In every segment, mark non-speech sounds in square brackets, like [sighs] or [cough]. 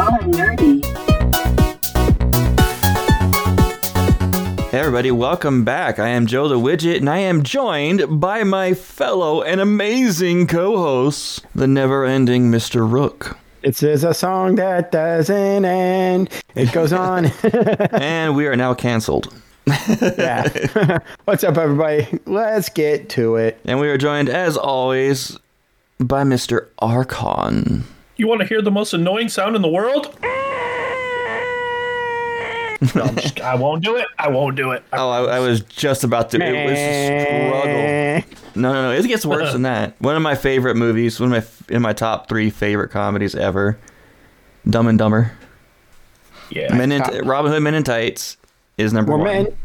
Raw and Nerdy. Hey everybody, welcome back. I am Joe the Widget, and I am joined by my fellow and amazing co-hosts, the never-ending Mr. Rook. It is a song that doesn't end. It goes on. [laughs] and we are now canceled. yeah. [laughs] What's up, everybody? Let's get to it. And we are joined, as always, by Mr. Archon. You want to hear the most annoying sound in the world? [laughs] no, I'm just, I won't do it. I won't do it. I Oh, I, I was just about to. It was a struggle. No, no, no. It gets worse than that. [laughs] One of my favorite movies, one of my in my top three favorite comedies ever, Dumb and Dumber. yeah. Men in, top- Robin Hood Men in Tights is number We're one. men.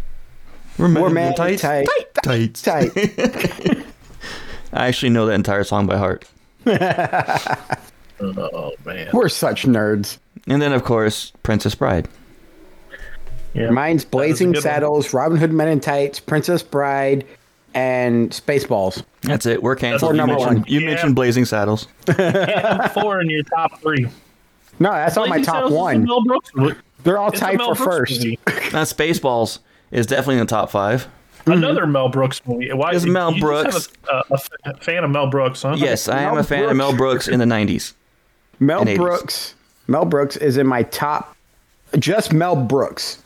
We're men, We're in men tights. tight. Tights. Tight. [laughs] I actually know that entire song by heart. Oh man. We're such nerds. And then, of course, Princess Bride. Yeah. Mine's That is a Blazing good one. Saddles, Robin Hood Men in Tights, Princess Bride, and Spaceballs. That's it. We're canceled. For You number mentioned, one. you Yeah. mentioned Blazing Saddles. [laughs] Four in your top three. No, that's not my top Saddles is one. Mel Brooks. They're all It's tied for Brooks first. movie. [laughs] That Spaceballs is definitely in the top five. Another mm-hmm. Mel Brooks movie. Why is Mel you just Brooks. a, A, a f- fan of Mel Brooks, huh? Yes, I am Mel a fan of Mel Brooks. Brooks in the 90s. Mel and 80s. Brooks. Mel Brooks is in my top. Just Mel Brooks.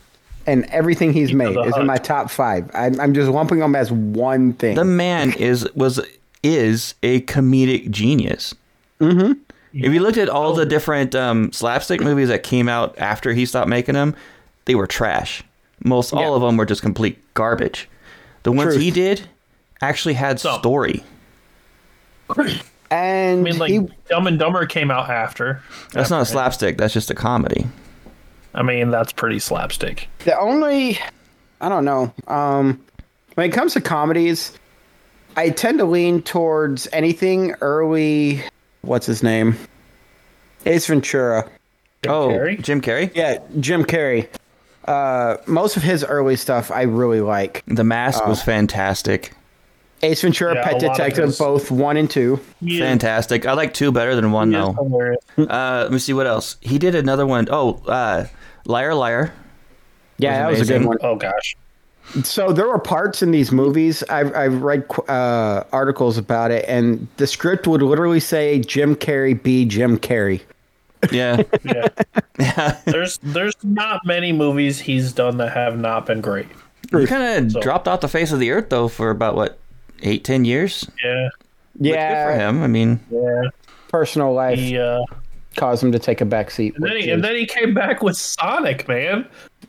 And everything he's made is in my top five. I'm, I'm just lumping them as one thing. The man is was is a comedic genius. Mm-hmm. If you looked at all the different um, slapstick movies that came out after he stopped making them, they were trash. Most all Yeah. of them were just complete garbage. The ones Truth. he did actually had Some. story. [clears throat] and I mean, like he, Dumb and Dumber came out after. That's not a slapstick. That's just a comedy. I mean, that's pretty slapstick. the only I don't know. Um, when it comes to comedies, I tend to lean towards anything early. What's his name? Ace Ventura. oh, Carrey? Jim Carrey. Yeah, Jim Carrey. Uh, most of his early stuff I really like. The Mask was fantastic. Ace Ventura, Yeah, a Pet Detective, both one and two. Yeah, Fantastic. I like two better than one he though. Uh, let me see what else. He did another one. Oh, uh, Liar Liar. Yeah, Was that was a good amazing. one. Oh gosh. So there were parts in these movies. I've, I've read uh, articles about it, and the script would literally say Jim Carrey be Jim Carrey. Yeah. [laughs] Yeah. yeah. there's there's not many movies he's done that have not been great. He kind of So- dropped off the face of the earth though for about what eight, ten years. Yeah. Yeah, Good for him. I mean, Yeah. personal life He uh caused him to take a back seat. and then, which he, and then he came back with Sonic, man.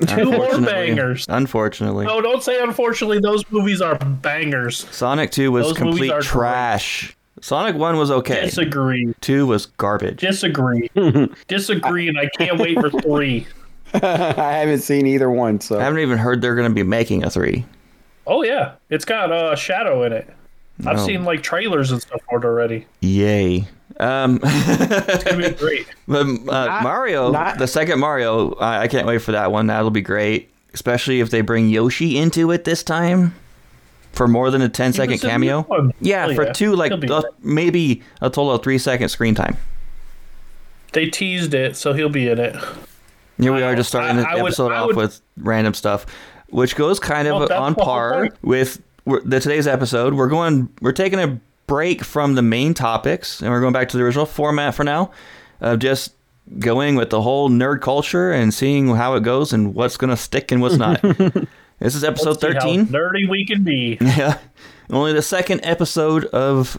Two more bangers. Unfortunately, No, don't say unfortunately. Those movies are bangers. Sonic Two was Those complete are great. trash. Sonic One was okay. Disagree. Two was garbage. Disagree. [laughs] Disagree, and I can't wait for three. [laughs] I haven't seen either one, so I haven't even heard they're going to be making a three. Oh yeah, it's got uh, Shadow in it. I've No. seen like trailers and stuff for it already. Yay. Um, It's gonna be [laughs] great. but, uh, Mario, not- the second Mario, I, I can't wait for that one. That'll be great, especially if they bring Yoshi into it this time for more than a 10 second was in cameo. Yeah, Oh, for yeah. two, like He'll uh, maybe a total of three second screen time. They teased it, so he'll be in it. Here we are, just starting I- the I episode I off would- with random stuff, which goes kind of Well, on par point. with the today's episode. We're going, we're taking a break from the main topics, and we're going back to the original format for now, of just going with the whole nerd culture and seeing how it goes and what's going to stick and what's not. [laughs] this is episode See how thirteen. nerdy we can be. [laughs] Yeah, only the second episode of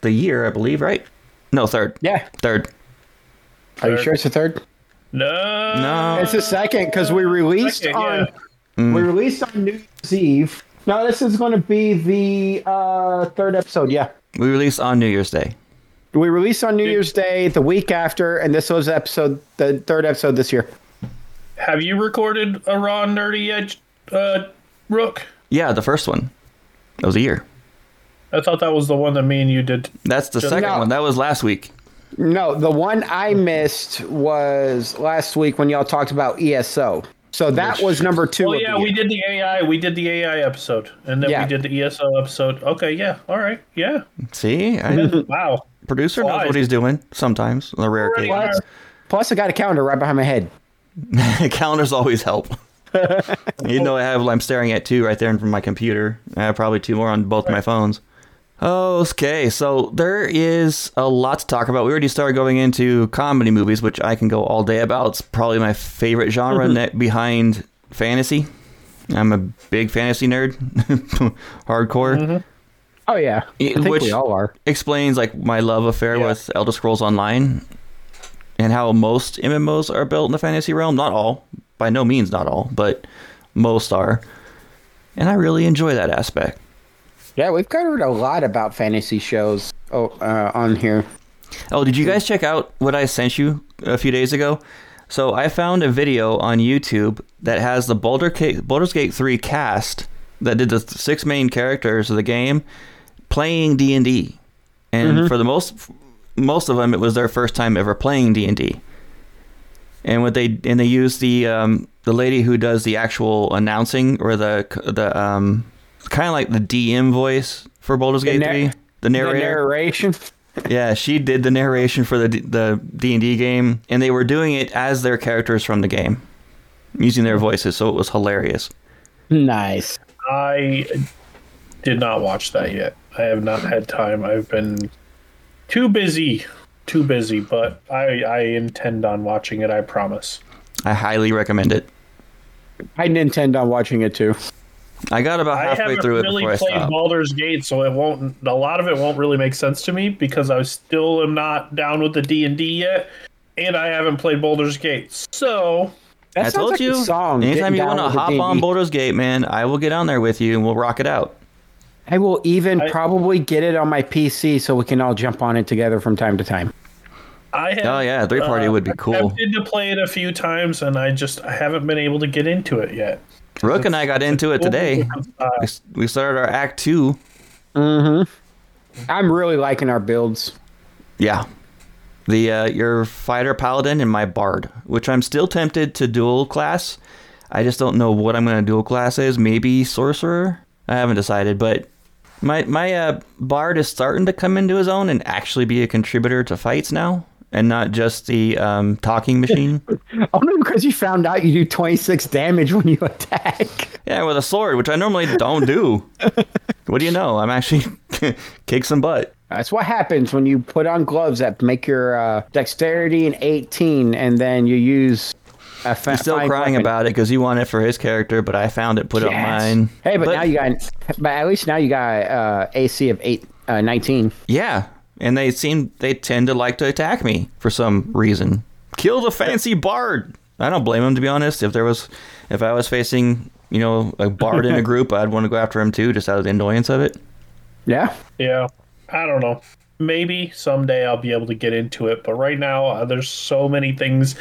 the year, I believe. Right? No, third. yeah. Third. Are you sure it's the third? No, No. It's the second because we released Second, on yeah. Mm. we released on New Year's Eve. Now this is going to be the uh, third episode. Yeah, We released on New Year's Day. we released on New Year's Day the week after, and this was episode the third episode this year. Have you recorded a raw nerdy edge, uh, Rook? Yeah, the first one. That was a year. I thought that was the one that me and you did. That's the Just- second No. one. That was last week. No, the one I missed was last week when y'all talked about ESO. So that was number two. Oh yeah, we did the AI. We did the AI episode, and then Yeah. we did the ESO episode. Okay, yeah, all right, yeah. See, I, [laughs] Wow. producer knows what he's doing sometimes. On the rare Already occasions. are. Plus, I got a calendar right behind my head. [laughs] Calendars always help. [laughs] you know, I have I'm staring at two right there and from my computer. I have probably two more on both my phones. Okay, so there is a lot to talk about. We already started going into comedy movies, which I can go all day about. It's probably my favorite genre mm-hmm. ne- behind fantasy. I'm a big fantasy nerd, [laughs] hardcore. Mm-hmm. Oh yeah, I think Which- we all are. Explains like my love affair Yeah. with Elder Scrolls Online and how most MMOs are built in the fantasy realm. Not all, by no means not all, but most are. And I really enjoy that aspect. Yeah, we've covered a lot about fantasy shows oh, uh, on here. Oh, did you guys check out what I sent you a few days ago? So I found a video on YouTube that has the Boulder Ca- Baldur's Gate 3 cast that did the six main characters of the game playing D&D. And for the most most of them it was their first time ever playing D&D. And what they and they used the um, the lady who does the actual announcing or the the um, kind of like the DM voice for Baldur's Gate nar- 3, the The narration. [laughs] Yeah, she did the narration for the the D and D game, and they were doing it as their characters from the game, using their voices. So it was hilarious. Nice. I did not watch that yet. I have not had time. I've been too busy, too busy. But I I intend on watching it. I promise. I highly recommend it. I intend on watching it too. I got about halfway haven't through it really before I played stopped. Baldur's Gate, so it won't. A lot of it won't really make sense to me because I still am not down with the D and D yet, and I haven't played Baldur's Gate. So That I told like you. a song. anytime you want to hop on D&D. Baldur's Gate, man, I will get on there with you and we'll rock it out. I will even I- probably get it on my PC so we can all jump on it together from time to time. I have. Oh yeah, three party uh, would be cool. Attempted to play it a few times, and I just I haven't been able to get into it yet. Rook and I got into it today. Uh, We started our act two. I'm really liking our builds. Yeah. The uh, your fighter paladin and my bard, which I'm still tempted to dual class. I just don't know what I'm gonna dual class is. Maybe sorcerer. I haven't decided, but my my uh, bard is starting to come into his own and actually be a contributor to fights now, and not just the um, talking machine. [laughs] Only because you found out you do 26 damage when you attack. yeah, with a sword, which I normally don't do. what do you know? I'm actually [laughs] kick some butt. That's what happens when you put on gloves that make your uh, dexterity an 18 and then you use a fa- He's still crying weapon. about it because he wanted it for his character, but I found it, put it on mine. Hey, but, now you got, but at least now you got uh, AC of eight, uh, 19. Yeah, and they seem they tend to like to attack me for some reason. Kill the fancy bard. I don't blame him to be honest. If there was, if I was facing, you know, a bard in a [laughs] group, I'd want to go after him too, just out of the annoyance of it. Yeah. yeah, I don't know. Maybe someday I'll be able to get into it, but right now uh, there's so many things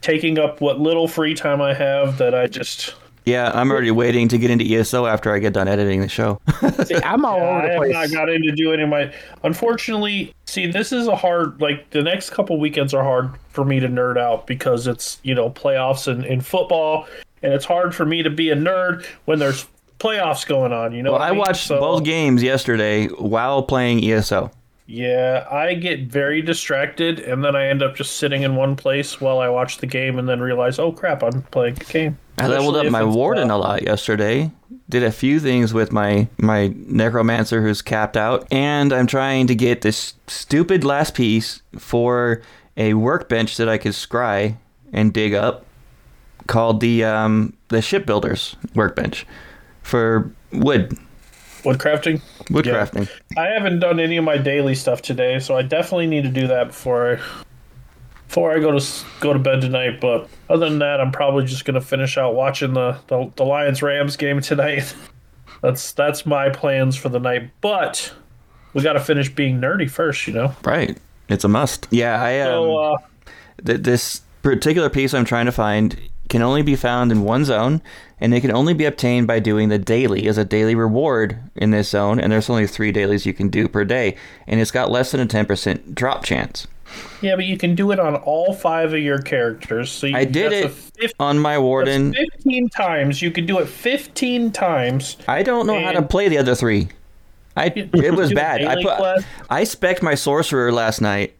taking up what little free time I have that I just Yeah, I'm already waiting to get into ESO after I get done editing the show. See, I'm all I over the have place. not got into doing any of my. Unfortunately, see, this is a hard. Like the next couple weekends are hard for me to nerd out because it's you know playoffs in, in football, and it's hard for me to be a nerd when there's playoffs going on. You know. well, what I mean? watched So, both games yesterday while playing ESO. Yeah, I get very distracted, and then I end up just sitting in one place while I watch the game, and then realize, oh crap, I'm playing a game. I leveled up my warden a lot yesterday. Did a few things with my my necromancer who's capped out, and I'm trying to get this stupid last piece for a workbench that I could scry and dig up, called the um the shipbuilders workbench for wood wood crafting. Yeah. I haven't done any of my daily stuff today, so I definitely need to do that before I before I go to go to bed tonight. But other than that, I'm probably just gonna finish out watching the the, the Lions Rams game tonight. [laughs] that's that's my plans for the night. But we got to finish being nerdy first, you know. Right, it's a must. Yeah, I um, So uh, th- this particular piece I'm trying to find can only be found in one zone, and it can only be obtained by doing the daily as a daily reward in this zone. And there's only three dailies you can do per day, and it's got less than a 10% drop chance. yeah, but you can do it on all five of your characters. So you, I did it a fif- on my warden. Fifteen times. You can do it fifteen times. I don't know how to play the other three. I it [laughs] was bad. I put. I spec'd my sorcerer last night,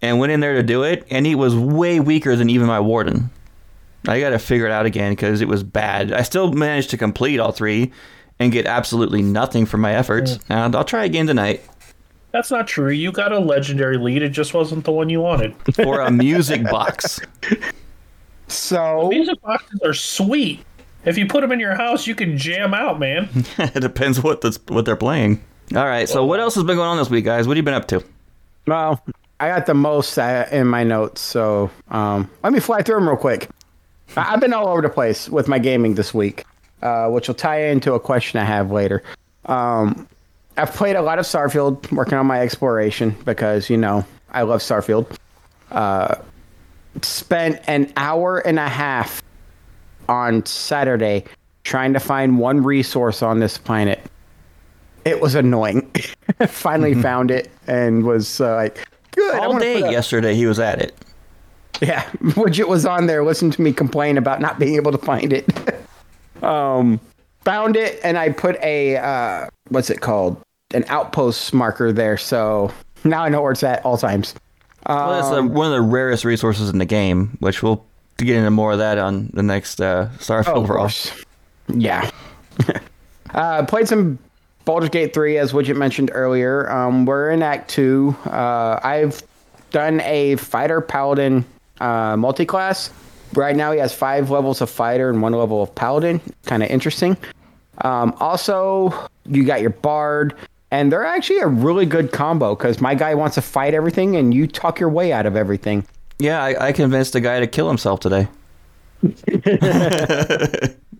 and went in there to do it, and he was way weaker than even my warden. I got to figure it out again because it was bad. I still managed to complete all three and get absolutely nothing for my efforts. And I'll try again tonight That's not true. You got a legendary lead. It just wasn't the one you wanted. [laughs] for a music box. So Music boxes are sweet. If you put them in your house, you can jam out, man. [laughs] it depends what the, what they're playing. All right. So what else has been going on this week, guys? What have you been up to? Well, I got the most uh, in my notes, so um, let me fly through them real quick. I've been all over the place with my gaming this week, uh, which will tie into a question I have later. Um, I've played a lot of Starfield, working on my exploration because you know I love Starfield. Uh, spent an hour and a half on Saturday trying to find one resource on this planet. It was annoying. [laughs] Finally [laughs] found it and was uh, like, good. All day yesterday, he was at it. [laughs] yeah, Widget was on there. Listen to me complain about not being able to find it. [laughs] um, found it, and I put a uh, what's it called? An outpost marker there. So now I know where it's at all times. Well, it's uh, one of the rarest resources in the game, which we'll get into more of that on the next uh, Starfield Oh. Yeah. [laughs] uh, played some Baldur's Gate 3, as Widget mentioned earlier. Um, we're in Act 2. Uh, I've done a Fighter Paladin uh, multi-class. Right now, he has five levels of Fighter and one level of Paladin. Kind of interesting. Um, also, you got your Bard. And they're actually a really good combo because my guy wants to fight everything and you talk your way out of everything. Yeah, I, I convinced a guy to kill himself today. [laughs] [laughs]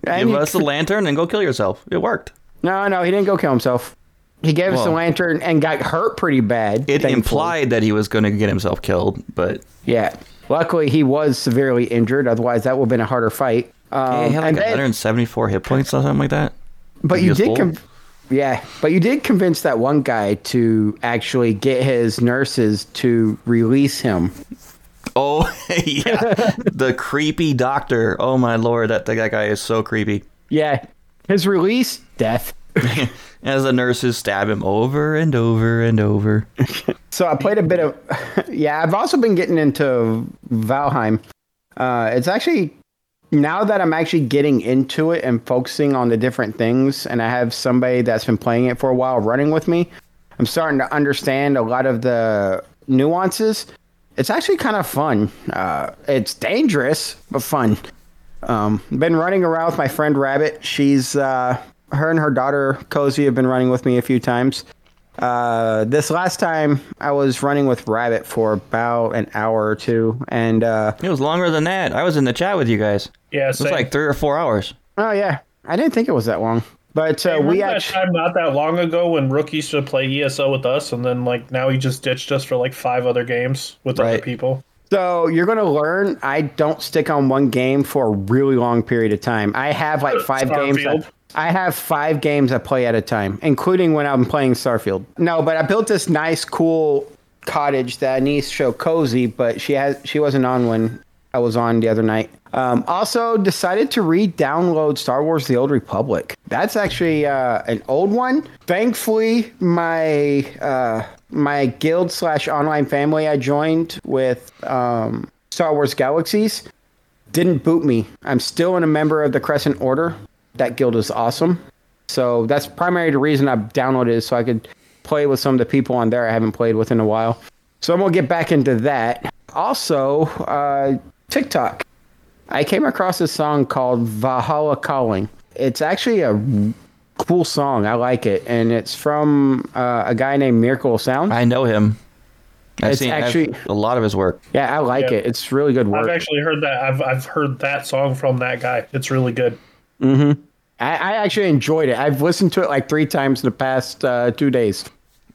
Give us the lantern and go kill yourself. It worked. No, no, he didn't go kill himself. He gave us the lantern and got hurt pretty bad. It thankfully. implied that he was going to get himself killed, but Yeah. Luckily, he was severely injured. Otherwise, that would have been a harder fight. Um, yeah, he had like and then- 174 hit points or something like that. but you did, con- yeah. But you did convince that one guy to actually get his nurses to release him. Oh, [laughs] yeah. the creepy doctor. Oh, my lord. That, that guy is so creepy. Yeah, his release death. [laughs] As the nurses stab him over and over and over. So I played a bit of, [laughs] yeah. I've also been getting into Valheim. Uh, it's actually now that I'm actually getting into it and focusing on the different things, and I have somebody that's been playing it for a while running with me. I'm starting to understand a lot of the nuances. It's actually kind of fun. Uh, it's dangerous but fun. Um, been running around with my friend Rabbit. She's uh, her and her daughter Cozy have been running with me a few times. Uh, this last time I was running with Rabbit for about an hour or two, and uh, It was longer than that. I was in the chat with you guys. Yeah, It was like three or four hours. oh yeah, I didn't think it was that long. But uh, Remember we that actually, time not that long ago when Rook used to play ESO with us, and then like now he just ditched us for like five other games with other people. so you're gonna learn. I don't stick on one game for a really long period of time. I have like [laughs] five games. That- I have five games I play at a time, including when I'm playing Starfield. No, but I built this nice, cool cottage that I need to show Cozy, but she has she wasn't on when I was on the other night. Um, also, decided to re-download Star Wars: The Old Republic. That's actually uh, an old one. Thankfully, my uh, my guild slash online family I joined with um, Star Wars Galaxies didn't boot me. I'm still in a member of the Crescent Order. That guild is awesome. So that's primarily the reason I downloaded it so I could play with some of the people on there I haven't played with in a while. So I'm gonna get back into that. Also, uh, TikTok. I came across a song called Valhalla Calling. It's actually a cool song. I like it, and it's from uh, a guy named Miracle Sound. I know him. I've It's seen I've- actually- a lot of his work. Yeah, I like Yeah. it. It's really good work. I've actually heard that. I've I've heard that song from that guy. It's really good. I, I actually enjoyed it. I've listened to it like three times in the past uh, two days.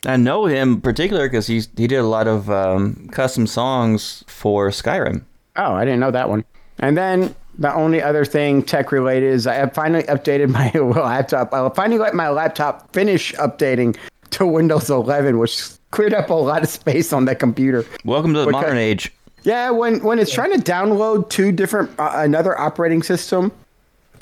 I know him in particular because he's he did a lot of um, custom songs for Skyrim. Oh, I didn't know that one. And then the only other thing tech related is I have finally updated [laughs] my laptop. I finally let my laptop finish updating to Windows 11, which cleared up a lot of space on that computer. Welcome to the Because- modern age. Yeah, when when it's trying to download two different uh, another operating system,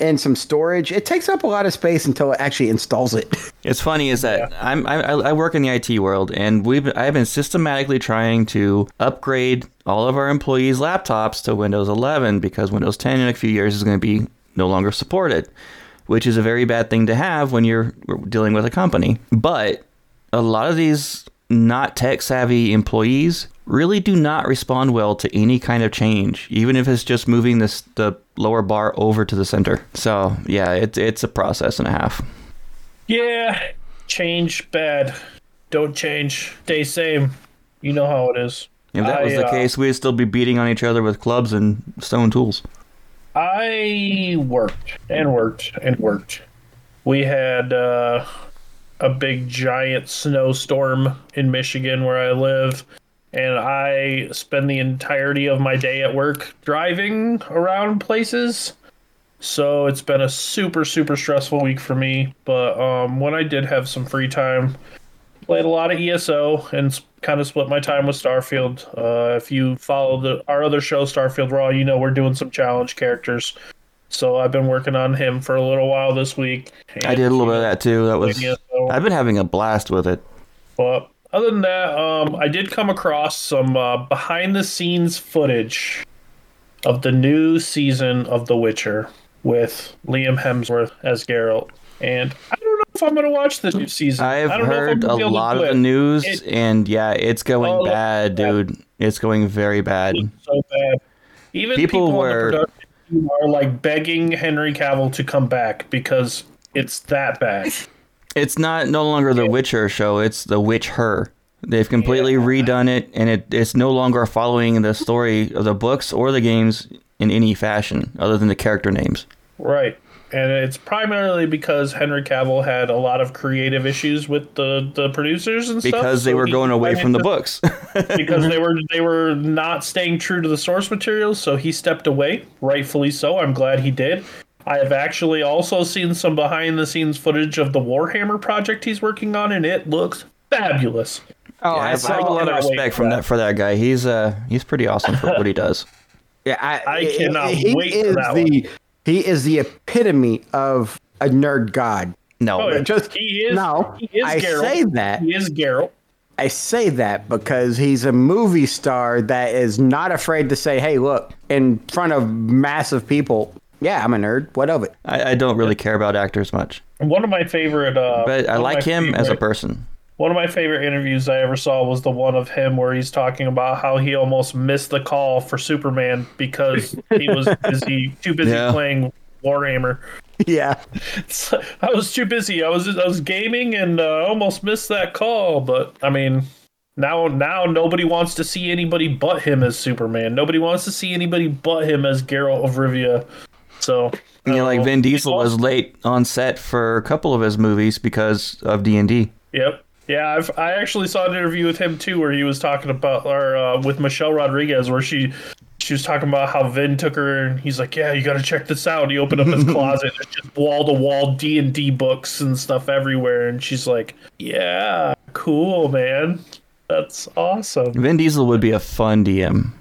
and some storage. It takes up a lot of space until it actually installs it. [laughs] It's funny is that I'm I, I work in the IT world, and we've I've been systematically trying to upgrade all of our employees' laptops to Windows 11 because Windows 10 in a few years is going to be no longer supported, which is a very bad thing to have when you're dealing with a company. But a lot of these not tech savvy employees really do not respond well to any kind of change, even if it's just moving this the lower bar over to the center. So yeah, it's it's a process and a half. Yeah, change bad. Don't change. Stay same. You know how it is. If that was the uh, case, we'd still be beating on each other with clubs and stone tools. I worked and worked and worked. We had uh, a big giant snowstorm in Michigan where I live, and I spend the entirety of my day at work driving around places. So it's been a super super stressful week for me. But um, when I did have some free time, played a lot of ESO and kind of split my time with Starfield. Uh, if you follow the our other show, Starfield Raw, you know we're doing some challenge characters. So I've been working on him for a little while this week. I did a little bit of that too. That was ESO. I've been having a blast with it. But other than that, um, I did come across some uh, behind the scenes footage of the new season of The Witcher with Liam Hemsworth as Geralt. And I don't know if I'm going to watch this new season. I've I don't know if I'm heard a be able to lot of the news, It- and yeah, it's going Oh, bad, dude. It's going very bad. so bad. Even People people, were- in the production team are like begging Henry Cavill to come back because it's that bad. It's not no longer the Witcher show. It's the Witch Her. They've completely redone it, and it, it's no longer following the story of the books or the games in any fashion, other than the character names. Right. And it's primarily because Henry Cavill had a lot of creative issues with the, the producers and stuff. Because they so were going away from the books. [laughs] because they were they were not staying true to the source material, so he stepped away, rightfully so. I'm glad he did. I have actually also seen some behind the scenes footage of the Warhammer project he's working on, and it looks fabulous. Oh, Yeah, I, I have, a lot of respect for from that. that for that guy. He's uh he's pretty awesome for what he [laughs] does. Yeah, I, I cannot he wait for is that the he is the epitome of a nerd god. No, Oh, Just he is. no, he is I Geralt. say that he is Geralt. I say that because he's a movie star that is not afraid to say, "Hey, look!" in front of massive people. Yeah, I'm a nerd. What of it? I, I don't really care about actors much, One of my favorite. Uh, but I like my him as a person. One of my favorite interviews I ever saw was the one of him where he's talking about how he almost missed the call for Superman because he was [laughs] busy, too busy Yeah. playing Warhammer. [laughs] Yeah, [laughs] So, I was too busy. I was I was gaming and uh, almost missed that call. But I mean, now now nobody wants to see anybody but him as Superman. Nobody wants to see anybody but him as Geralt of Rivia. So You know, like Vin Diesel was late on set for a couple of his movies because of D and D. Yep. Yeah, I've, I actually saw an interview with him too, where he was talking about, or uh, with Michelle Rodriguez, where she she was talking about how Vin took her, and he's like, "Yeah, you got to check this out." He opened up his [laughs] closet, there's just wall to wall D and D books and stuff everywhere, and she's like, "Yeah, cool, man, that's awesome." Vin Diesel would be a fun DM.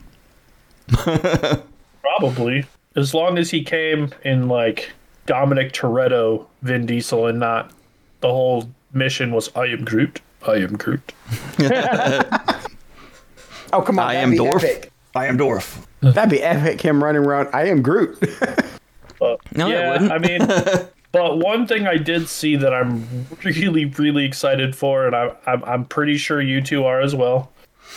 [laughs] Probably, as long as he came in like Dominic Toretto, Vin Diesel, and not the whole mission was, "I am Groot, I am Groot." [laughs] Oh come on! I am be Dorf. Epic. I am Dorf. That'd be epic. Him running around. I am Groot. [laughs] But No, it yeah, wouldn't. I mean, [laughs] but one thing I did see that I'm really, really excited for, and I, I'm, I'm pretty sure you two are as well.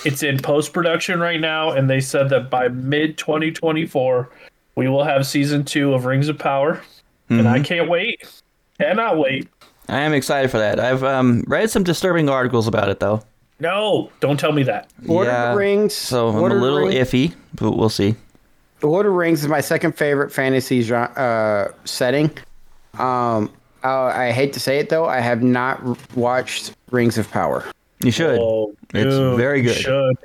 It's in post production right now, and they said that by mid 2024, we will have season two of Rings of Power, and Mm-hmm. I can't wait. Cannot wait. I am excited for that. I've um, read some disturbing articles about it though. No, don't tell me that. Lord of the Rings. So I'm Lord a little iffy, but we'll see. Lord of the Rings is my second favorite fantasy genre, uh, setting. Um, I, I hate to say it though, I have not watched Rings of Power. You should. Oh, It's dude, very you good. Should.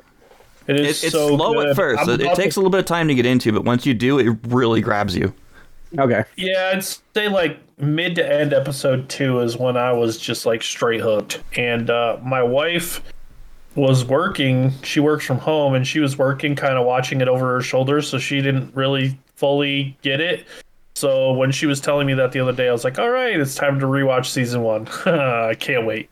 It is It- it's so slow good. at 1st I'm It, it about takes a little bit of time to get into, but once you do, it really grabs you. Okay. Yeah, I'd say like mid to end episode two is when I was just like straight hooked. And uh, my wife was working, she works from home, and she was working kind of watching it over her shoulder, so she didn't really fully get it. So when she was telling me that the other day, I was like, "All right, it's time to rewatch season one. [laughs] I can't wait."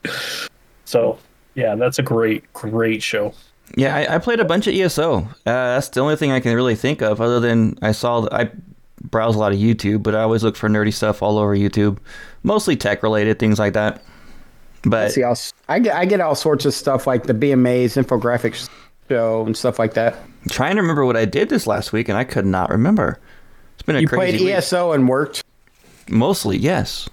So yeah, that's a great, great show. Yeah, I, I played a bunch of ESO. Uh, that's the only thing I can really think of, other than I saw. I browse a lot of YouTube, but I always look for nerdy stuff all over YouTube, mostly tech related things like that. But See, I'll, I get I get all sorts of stuff like the BMA's infographics show and stuff like that. I'm trying to remember what I did this last week, and I could not remember. It's been a You crazy played week. ESO and worked. Mostly, yes.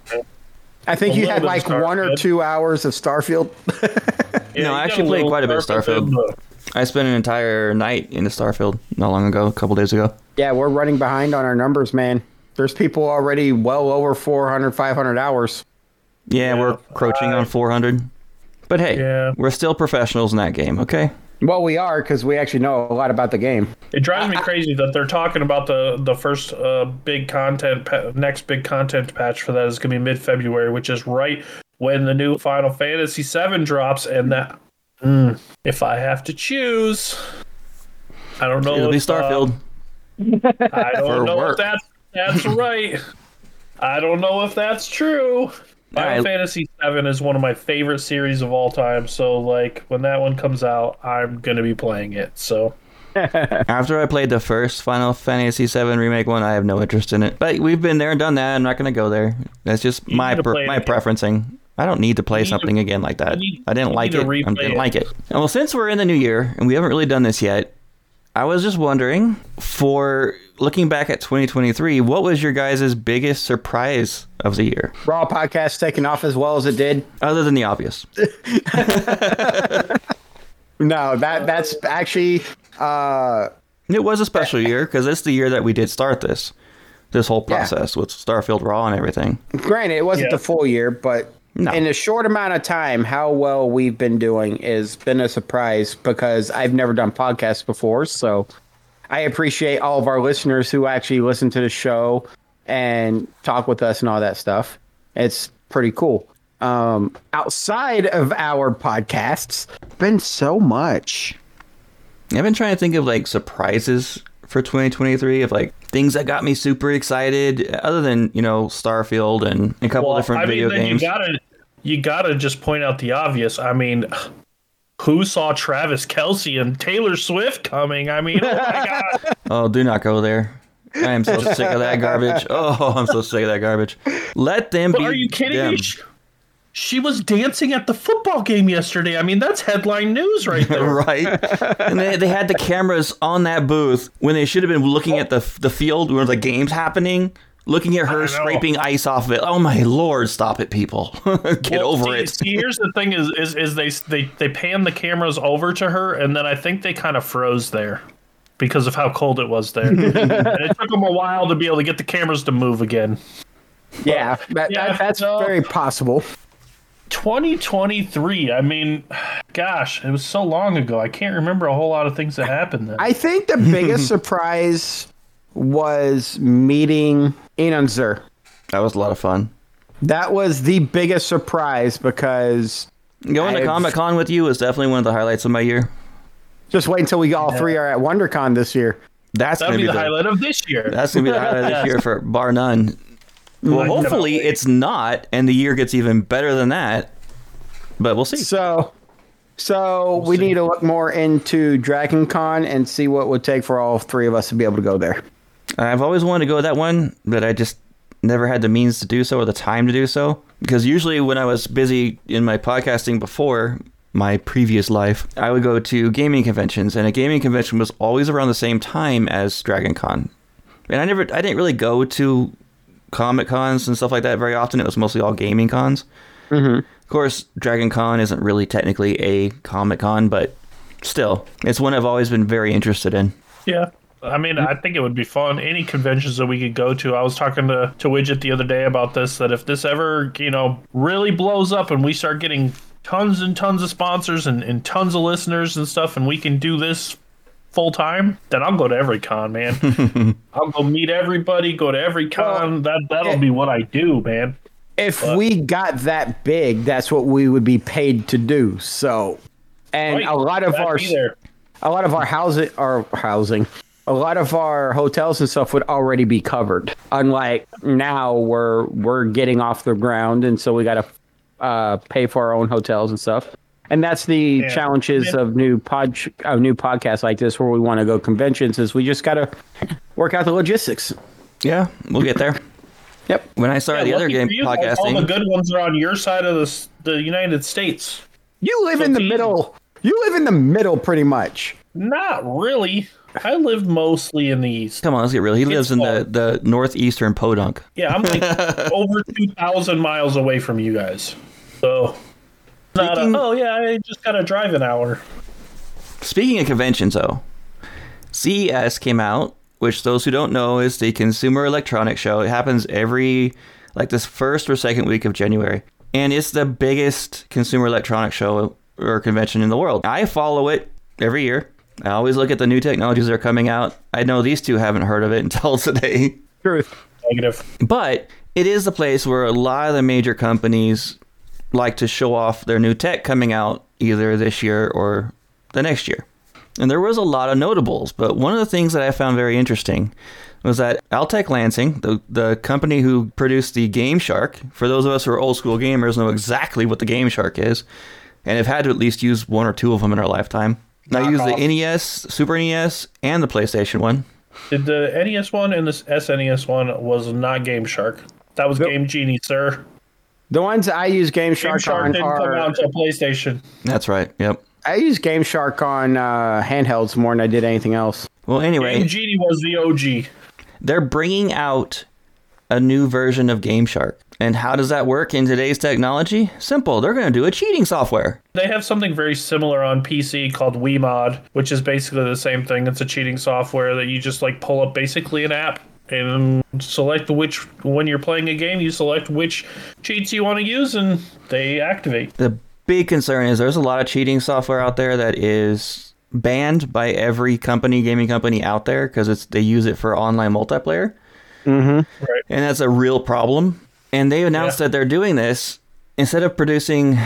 I think A you had like one or two hours of Starfield. [laughs] Yeah, No, I actually played quite a bit of Starfield. but- I spent an entire night in the Starfield not long ago, a couple days ago. yeah, we're running behind on our numbers, man. There's people already well over 400, 500 hours. Yeah, Yeah, we're approaching I- on 400. But hey, Yeah. we're still professionals in that game, okay? Well, we are because we actually know a lot about the game. It drives me crazy that they're talking about the the first uh, big content pa- next big content patch for that is going to be mid February, which is right when the new Final Fantasy VII drops. And that, Mm, if I have to choose, I don't know. It'll be if, uh, Starfield. I don't know work. if that's that's right. I don't know if that's true. Final Alright. Fantasy VII is one of my favorite series of all time. So, like, when that one comes out, I'm gonna be playing it. So, [laughs] After I played the first Final Fantasy VII remake one, I have no interest in it. But we've been there and done that. I'm not going to go there. That's just You my need per- my preferencing. I don't need to play need to- something again like that. need- I didn't like it. I didn't it. like it. And well, since we're in the new year and we haven't really done this yet, I was just wondering for looking back at 2023, what was your guys' biggest surprise of the year, Raw podcast taking off as well as it did. other than the obvious? [laughs] No, that that's actually uh, It was a special year because it's the year that we did start this, this whole Yeah. process with Starfield Raw and everything. granted it wasn't Yeah. the full year, but No. in a short amount of time, how well we've been doing has been a surprise because I've never done podcasts before. So I appreciate all of our listeners who actually listen to the show and talk with us and all that stuff. It's pretty cool. Um, outside of our podcasts, been so much. I've been trying to think of like surprises for 2023 of like things that got me super excited, other than you know Starfield and a couple different I video then games. you gotta you gotta just point out the obvious. I mean, who saw Travis Kelce and Taylor Swift coming? I mean, oh my god. [laughs] Oh, do not go there. I am so [laughs] sick of that garbage. Oh, I'm so sick of that garbage. Let them But be. are you kidding them. me? She, she was dancing at the football game yesterday. I mean, that's headline news right [laughs] there. right? and they, they had the cameras on that booth when they should have been looking at the the field where the game's happening, looking at I her know. scraping ice off of it. Oh my lord, stop it, people! [laughs] Get Well, over see, it. See, here's the thing: is is is they they they pan the cameras over to her, and then I think they kind of froze there because of how cold it was there, [laughs] and it took them a while to be able to get the cameras to move again. Yeah, that, yeah, that, that's no. very possible. 2023. I mean, [sighs] gosh, it was so long ago. I can't remember a whole lot of things that happened then. I think the biggest [laughs] surprise was meeting Inon Zur. That was a lot of fun. That was the biggest surprise because Going to I've- Comic Con with you was definitely one of the highlights of my year. just wait until we all three are at WonderCon this year. That's That'll gonna be be the the, highlight of this year. that's gonna be the highlight of this [laughs] year for bar none. Well, hopefully it's not, and the year gets even better than that. But we'll see. So, so we see. need to look more into Dragon Con and see what it would take for all three of us to be able to go there. I've always wanted to go to that one, but I just never had the means to do so or the time to do so. Because usually when I was busy in my podcasting before my previous life, I would go to gaming conventions, and a gaming convention was always around the same time as Dragon Con. And I never, I didn't really go to comic cons and stuff like that very often. It was mostly all gaming cons. Mm-hmm. Of course, Dragon Con isn't really technically a comic con, but still, it's one I've always been very interested in. Yeah. I mean, I think it would be fun. Any conventions that we could go to. I was talking to, to Widget the other day about this, that if this ever, you know, really blows up and we start getting tons and tons of sponsors and, and tons of listeners and stuff, and we can do this full time, then I'll go to every con, man. [laughs] I'll go meet everybody, go to every con. that that'll be what I do, man. If we got that big, that's what we would be paid to do. So, and Right. a lot of I'd our a lot of our housing our housing a lot of our hotels and stuff would already be covered. Unlike now, where we're getting off the ground, and so we got to uh, pay for our own hotels and stuff. And that's the Yeah. challenges Yeah. of new pod, of new podcasts like this, where we want to go conventions. Is we just got to work out the logistics. Yeah, we'll get there. Yep. When I started the other game for you guys, All the good ones are on your side of the the United States. You live So in the easy. middle. You live in the middle, pretty much. Not really. I live mostly in the east. come on, let's get real. He lives in the, the northeastern Podunk. Yeah, I'm like [laughs] over two thousand miles away from you guys. So not a, oh yeah, I just gotta drive an hour. Speaking of conventions, though, CES came out, which those who don't know is the Consumer Electronics Show. It happens every like this first or second week of January, and it's the biggest consumer electronics show or convention in the world. I follow it every year. I always look at the new technologies that are coming out. I know these two haven't heard of it [laughs] until today. Truth. Negative. But it is the place where a lot of the major companies like to show off their new tech coming out either this year or the next year. And there was a lot of notables, but one of the things that I found very interesting was that Altec Lansing, the, the company who produced the Game Shark, for those of us who are old school gamers know exactly what the Game Shark is, and have had to at least use one or two of them in our lifetime. I use the NES, Super NES, and the PlayStation one. Did the NES one and the SNES one was not Game Shark. That was Game Genie, sir. The ones I use Game Game Shark, Shark on didn't come out to PlayStation. That's right. Yep. I use Game Shark on uh, handhelds more than I did anything else. Well, anyway, Game Genie was the OG. they're bringing out a new version of Game Shark. And how does that work in today's technology? Simple. They're going to do a cheating software. They have something very similar on PC called WeMod, which is basically the same thing. It's a cheating software that you just like pull up basically an app and select which when you're playing a game, you select which cheats you want to use and they activate. The big concern is there's a lot of cheating software out there that is banned by every company, gaming company out there because it's they use it for online multiplayer. Right. and that's a real problem. And they announced Yeah. that they're doing this instead of producing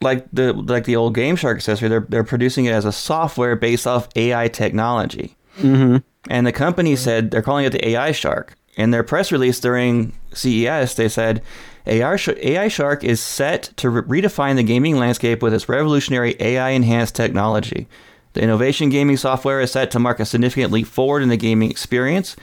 like the like the old Game Shark accessory. They're they're producing it as a software based off AI technology. Mm-hmm. And the company said they're calling it the AI Shark. In their press release during CES, they said AI, Sh- AI Shark is set to re- redefine the gaming landscape with its revolutionary AI enhanced technology. The innovation gaming software is set to mark a significant leap forward in the gaming experience,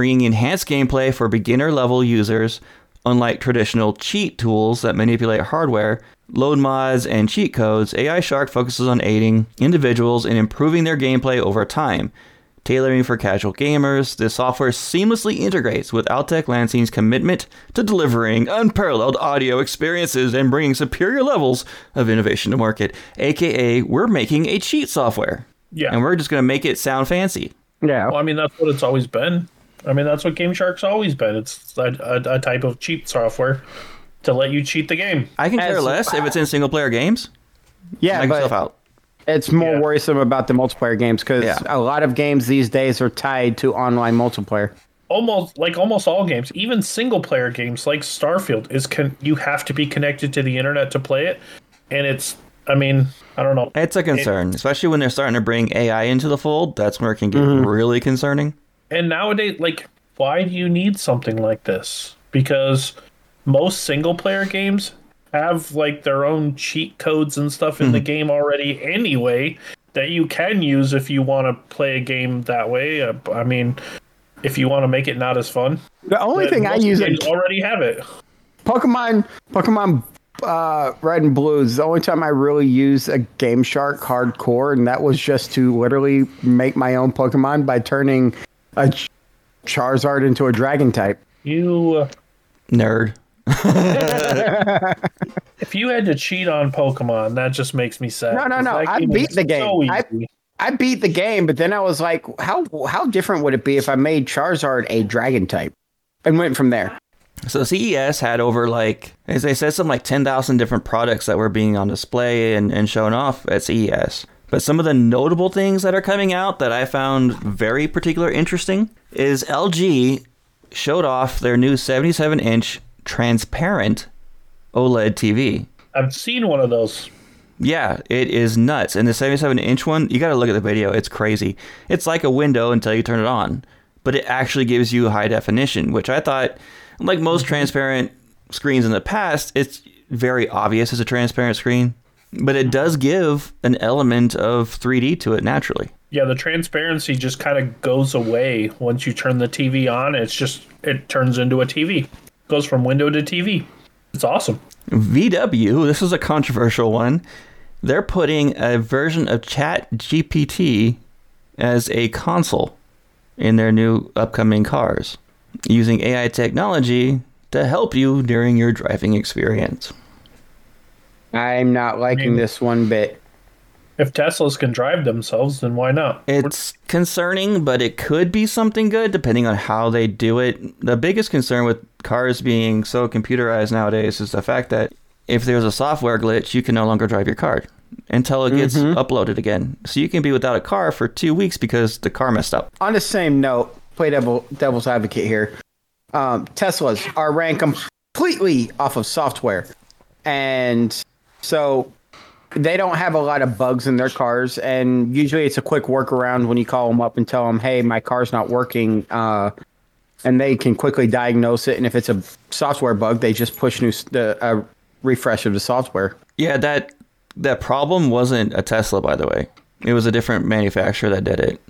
bringing enhanced gameplay for beginner level users. Unlike traditional cheat tools that manipulate hardware, load mods, and cheat codes, AI Shark focuses on aiding individuals in improving their gameplay over time. Tailoring for casual gamers, this software seamlessly integrates with Altec Lansing's commitment to delivering unparalleled audio experiences and bringing superior levels of innovation to market. AKA, we're making a cheat software. Yeah. And we're just going to make it sound fancy. Yeah. Well, I mean, that's what it's always been. I mean, that's what Game Shark's always been. It's a, a, a type of cheat software to let you cheat the game. I can care As- less if it's in single player games. yeah, Knock but out. it's more Yeah. worrisome about the multiplayer games because Yeah. a lot of games these days are tied to online multiplayer. Almost like almost all games, even single player games like Starfield, is con- you have to be connected to the internet to play it, and it's. I mean, I don't know. It's a concern, especially when they're starting to bring AI into the fold. That's where it can get mm-hmm. really concerning. And nowadays, like, why do you need something like this? Because most single player games have like their own cheat codes and stuff in the game already anyway that you can use if you want to play a game that way. Uh, I mean, if you want to make it not as fun. The only thing I use games already have it. Pokemon, Pokemon uh, Red and Blue is the only time I really use a Game Shark hardcore, and that was just to literally make my own Pokemon by turning a Charizard into a Dragon type. You, uh, Nerd. [laughs] if you had to cheat on Pokemon, that just makes me sad. No, no, no, I beat the game. so I- I beat the game, but then I was like, how how different would it be if I made Charizard a Dragon type, and went from there. So CES had over like, as they said, some like 10,000 different products that were being on display and, and shown off at CES. But some of the notable things that are coming out that I found very particular interesting is LG showed off their new 77 inch transparent OLED TV. I've seen one of those. Yeah, it is nuts. And the 77 inch one, you got to look at the video. It's crazy. It's like a window until you turn it on, but it actually gives you high definition, which I thought, like most mm-hmm. transparent screens in the past, it's very obvious as a transparent screen, but it does give an element of 3D to it naturally. Yeah, the transparency just kind of goes away once you turn the TV on. It's just it turns into a TV. Goes from window to TV. It's awesome. VW, this is a controversial one. They're putting a version of Chat GPT as a console in their new upcoming cars, using AI technology to help you during your driving experience. I'm not liking mean- this one bit. If Teslas can drive themselves, then why not? It's concerning, but it could be something good depending on how they do it. The biggest concern with cars being so computerized nowadays is the fact that if there's a software glitch, you can no longer drive your car until it gets uploaded again. So you can be without a car for two weeks because the car messed up. On the same note, play devil devil's advocate here. Um, Teslas are ran completely off of software, and so they don't have a lot of bugs in their cars. And usually, it's a quick workaround when you call them up and tell them, "Hey, my car's not working," uh, and they can quickly diagnose it. And if it's a software bug, they just push new the a refresh of the software. Yeah, that that problem wasn't a Tesla, by the way. It was a different manufacturer that did it.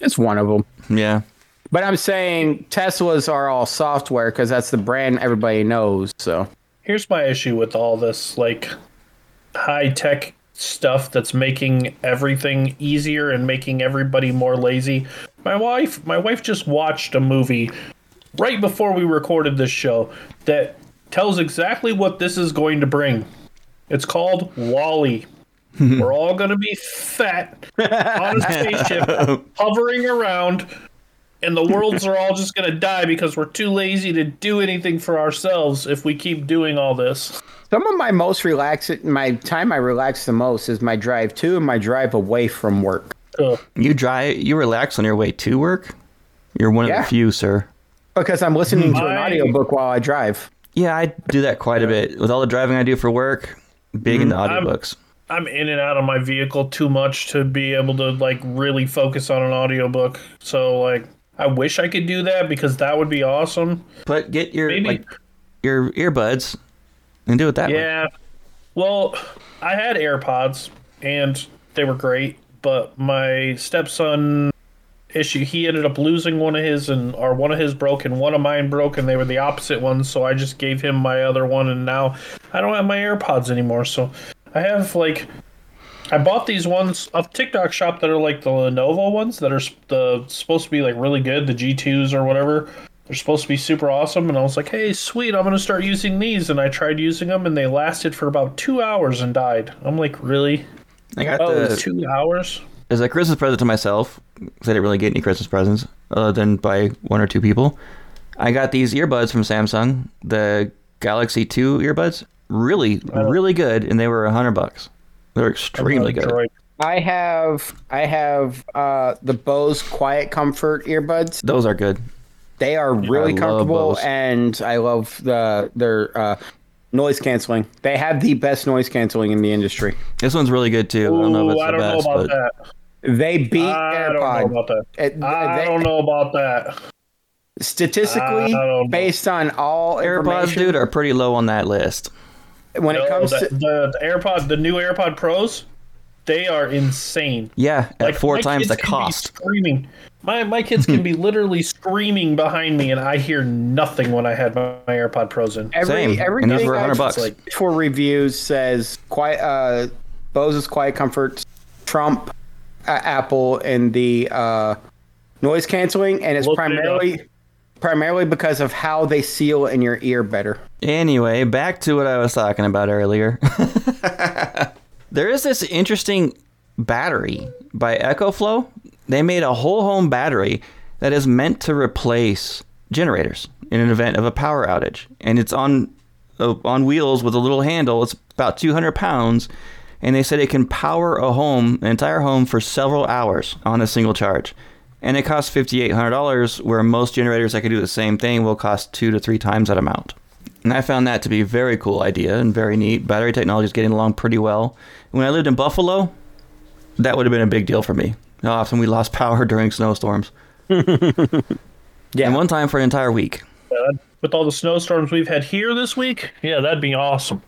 It's one of them. Yeah. But I'm saying Teslas are all software because that's the brand everybody knows. So Here's my issue with all this like high tech stuff that's making everything easier and making everybody more lazy. My wife my wife just watched a movie right before we recorded this show that tells exactly what this is going to bring. It's called WALL-E. [laughs] We're all going to be fat on a spaceship [laughs] hovering around and the worlds are all [laughs] just going to die because we're too lazy to do anything for ourselves if we keep doing all this. some of my most relaxed, my time I relax the most is my drive to and my drive away from work. Ugh. You drive you relax on your way to work? You're one of the few, sir. Because I'm listening to an My- audiobook while I drive. Yeah, I do that quite a bit. With all the driving I do for work, big into mm-hmm. I'm- audiobooks. I'm in and out of my vehicle too much to be able to like really focus on an audiobook. So like I wish I could do that because that would be awesome. But get your Maybe like your earbuds and do it that way. Yeah. Well, I had AirPods and they were great, but my stepson issue he ended up losing one of his and or one of his broke and one of mine broke and they were the opposite ones, so I just gave him my other one and now I don't have my AirPods anymore. So I have like I bought these ones off TikTok shop that are like the Lenovo ones that are the supposed to be like really good, the G2s or whatever. They're supposed to be super awesome, and I was like, "Hey, sweet! I'm gonna start using these." And I tried using them, and they lasted for about two hours and died. I'm like, "Really? I got Oh, the two hours?" as a Christmas present to myself because I didn't really get any Christmas presents other than by one or two people. I got these earbuds from Samsung, the Galaxy Two earbuds. Really, really good, and they were a hundred bucks. They're extremely good. Droid. I have I have uh, the Bose Quiet Comfort earbuds. Those are good. They are really love comfortable, and I love the their uh, noise canceling. They have the best noise canceling in the industry. This one's really good too. I don't know if it's I the don't best, know about but that. They beat I don't know about that. It- I they- don't know about that. Statistically, I don't know. based on all AirPods, dude, are pretty low on that list. When it comes the, to the, the AirPod, the new AirPod Pros, they are insane. Yeah, at four times the cost. Screaming. My my kids can be [laughs] literally screaming behind me, and I hear nothing when I had my, my AirPod Pros in. every Same, and those were I've 100 bucks. like for reviews says quiet uh, Bose's Quiet Comfort trump uh, Apple in the uh, noise canceling, and it's Look it primarily because of how they seal in your ear better. Anyway, back to what I was talking about earlier. [laughs] there is this interesting battery by EcoFlow. They made a whole home battery that is meant to replace generators in an event of a power outage, and it's on uh, on wheels with a little handle. It's about 200 pounds, and they said it can power a home, an entire home, for several hours on a single charge. And it costs $5,800, where most generators that can do the same thing will cost two to three times that amount. And I found that to be a very cool idea and very neat. Battery technology is getting along pretty well. When I lived in Buffalo, that would have been a big deal for me. How often we lost [laughs] power during snowstorms. [laughs] Yeah. And one time for an entire week. Uh, with all the snowstorms we've had here this week, yeah, that'd be awesome.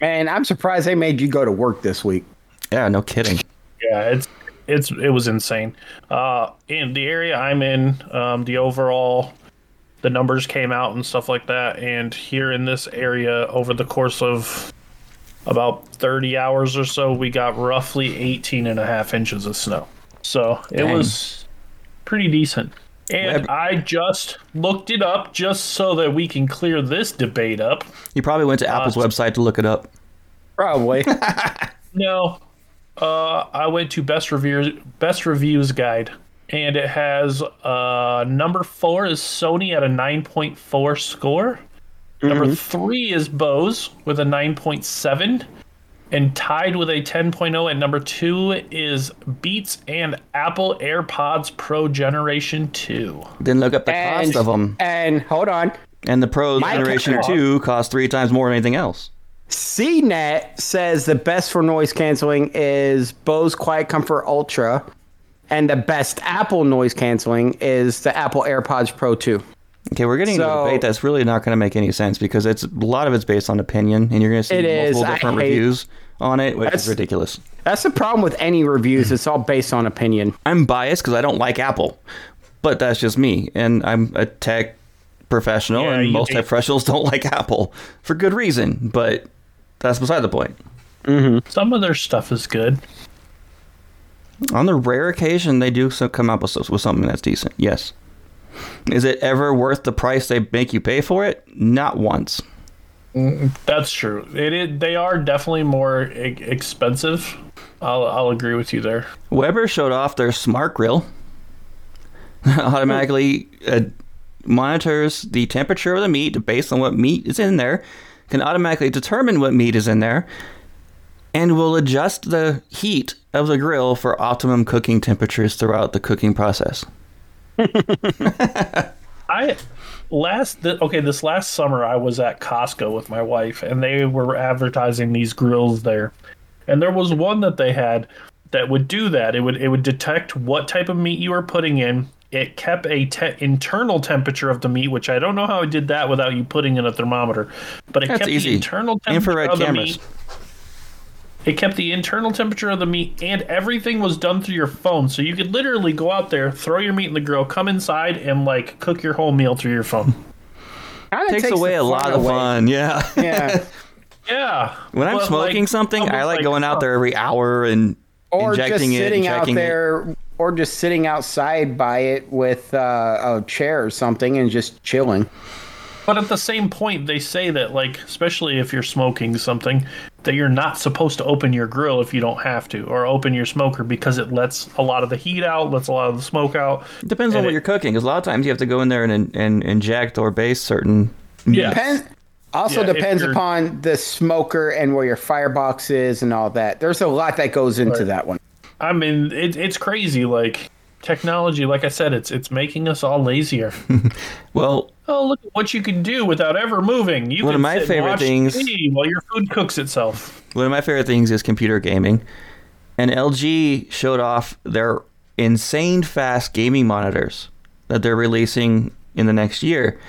Man, I'm surprised they made you go to work this week. Yeah, no kidding. Yeah, it's it's it was insane. Uh, in the area I'm in, um, the overall the numbers came out and stuff like that, and here in this area, over the course of about 30 hours or so, we got roughly 18 and a half inches of snow. So it Dang. was pretty decent. And Web- I just looked it up just so that we can clear this debate up. You probably went to Apple's website to look it up. Probably. [laughs] No, uh, I went to best reviews best reviews guide, and it has uh, number four is Sony at a nine point four score. Number three is Bose with a nine point seven, and tied with a 10.0 at number two is Beats and Apple AirPods Pro Generation Two. Then look up the and, cost of them. And hold on. And the Pro My Generation God. 2 costs three times more than anything else. CNET says the best for noise canceling is Bose Quiet Comfort Ultra, and the best Apple noise canceling is the Apple AirPods Pro 2. Okay, we're getting into a debate that's really not going to make any sense because it's a lot of it's based on opinion, and you're going to see It is. multiple I different hate- reviews on it, which That's- is ridiculous. That's the problem with any reviews. It's all based on opinion. I'm biased because I don't like Apple, but that's just me, and I'm a tech professional, Yeah, and most tech professionals don't like Apple for good reason. But that's beside the point. Some of their stuff is good. On the rare occasion they do so come up with, with something that's decent, yes. Is it ever worth the price they make you pay for it? Not once. That's true. It is, they are definitely more e- expensive. I'll I'll agree with you there. Weber showed off their smart grill. [laughs] Automatically uh, monitors the temperature of the meat based on what meat is in there, can automatically determine what meat is in there, and will adjust the heat of the grill for optimum cooking temperatures throughout the cooking process. [laughs] I last th- okay this last summer I was at Costco with my wife and they were advertising these grills there, and there was one that they had that would do that. It would it would detect what type of meat you were putting in. It kept a te- internal temperature of the meat, which I don't know how it did that without you putting in a thermometer, but it That's kept easy. the internal temperature Infrared of the meat. It kept the internal temperature of the meat, and everything was done through your phone. So you could literally go out there, throw your meat in the grill, come inside, and like cook your whole meal through your phone. Kinda Takes, away a lot of away. fun, yeah. Yeah. [laughs] Yeah. when I'm But, smoking like, something, I like like, going out oh, there every hour and or just injecting it and sitting out checking it. There, or just sitting outside by it with uh, a chair or something and just chilling. But at the same point, they say that, like, especially if you're smoking something, that you're not supposed to open your grill if you don't have to, or open your smoker because it lets a lot of the heat out, lets a lot of the smoke out. It depends on what it- you're cooking. Because a lot of times you have to go in there and, and inject or base certain. Yeah. Depends. Also Yeah, depends upon the smoker and where your firebox is and all that. There's a lot that goes into Right. that one. I mean, it, it's crazy. Like, technology, like I said, it's it's making us all lazier. [laughs] Well, oh, look at what you can do without ever moving. You One of can my favorite things- while your food cooks itself. one of my favorite things is computer gaming. And LG showed off their insane fast gaming monitors that they're releasing in the next year.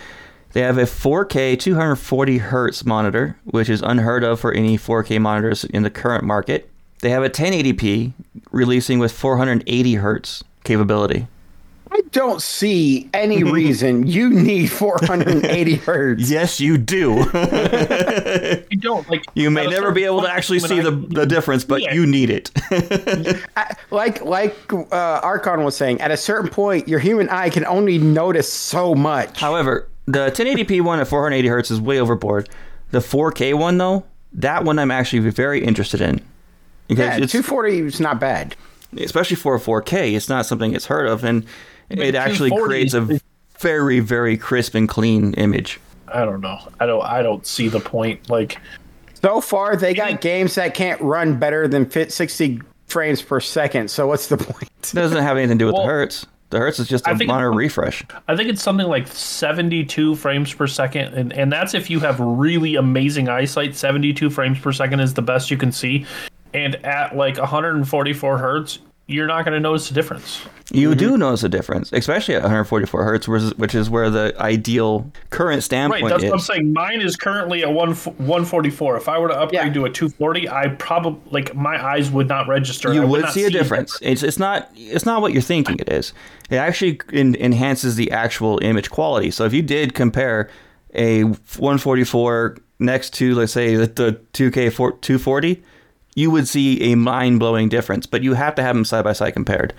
They have a 4K 240 hertz monitor, which is unheard of for any 4K monitors in the current market. They have a 1080p releasing with 480 hertz capability. I don't see any [laughs] reason you need 480 hertz. [laughs] Yes, you do. [laughs] You don't like. you may never be able to actually see I- the, the difference, but Yeah. you need it. Like like uh, Archon was saying, at a certain point, your human eye can only notice so much. However, the 1080p one at 480 hertz is way overboard. The 4K one, though, that one I'm actually very interested in because yeah, it's 240 is not bad. especially for a 4K, it's not something it's heard of, and it actually creates a very, very crisp and clean image. I don't know. I don't. I don't see the point. Like, So far, they got games that can't run better than fit 60 frames per second. So what's the point? It doesn't have anything to do with Well- the hertz. The hertz is just I a think- monitor refresh. I think it's something like 72 frames per second, and, and that's if you have really amazing eyesight. 72 frames per second is the best you can see, and at like 144 hertz, you're not going to notice the difference. You do mm-hmm. notice a difference, especially at 144 hertz, which is, where the ideal current standpoint Right, that's is. what I'm saying. Mine is currently at one 144. If I were to upgrade Yeah. to a 240, I probably like my eyes would not register. you I would not see a difference. It's it's not it's not what you're thinking it is. It actually en- enhances the actual image quality. So if you did compare a 144 next to let's say the, the 2K 4, 240, you would see a mind blowing difference. But you have to have them side by side compared,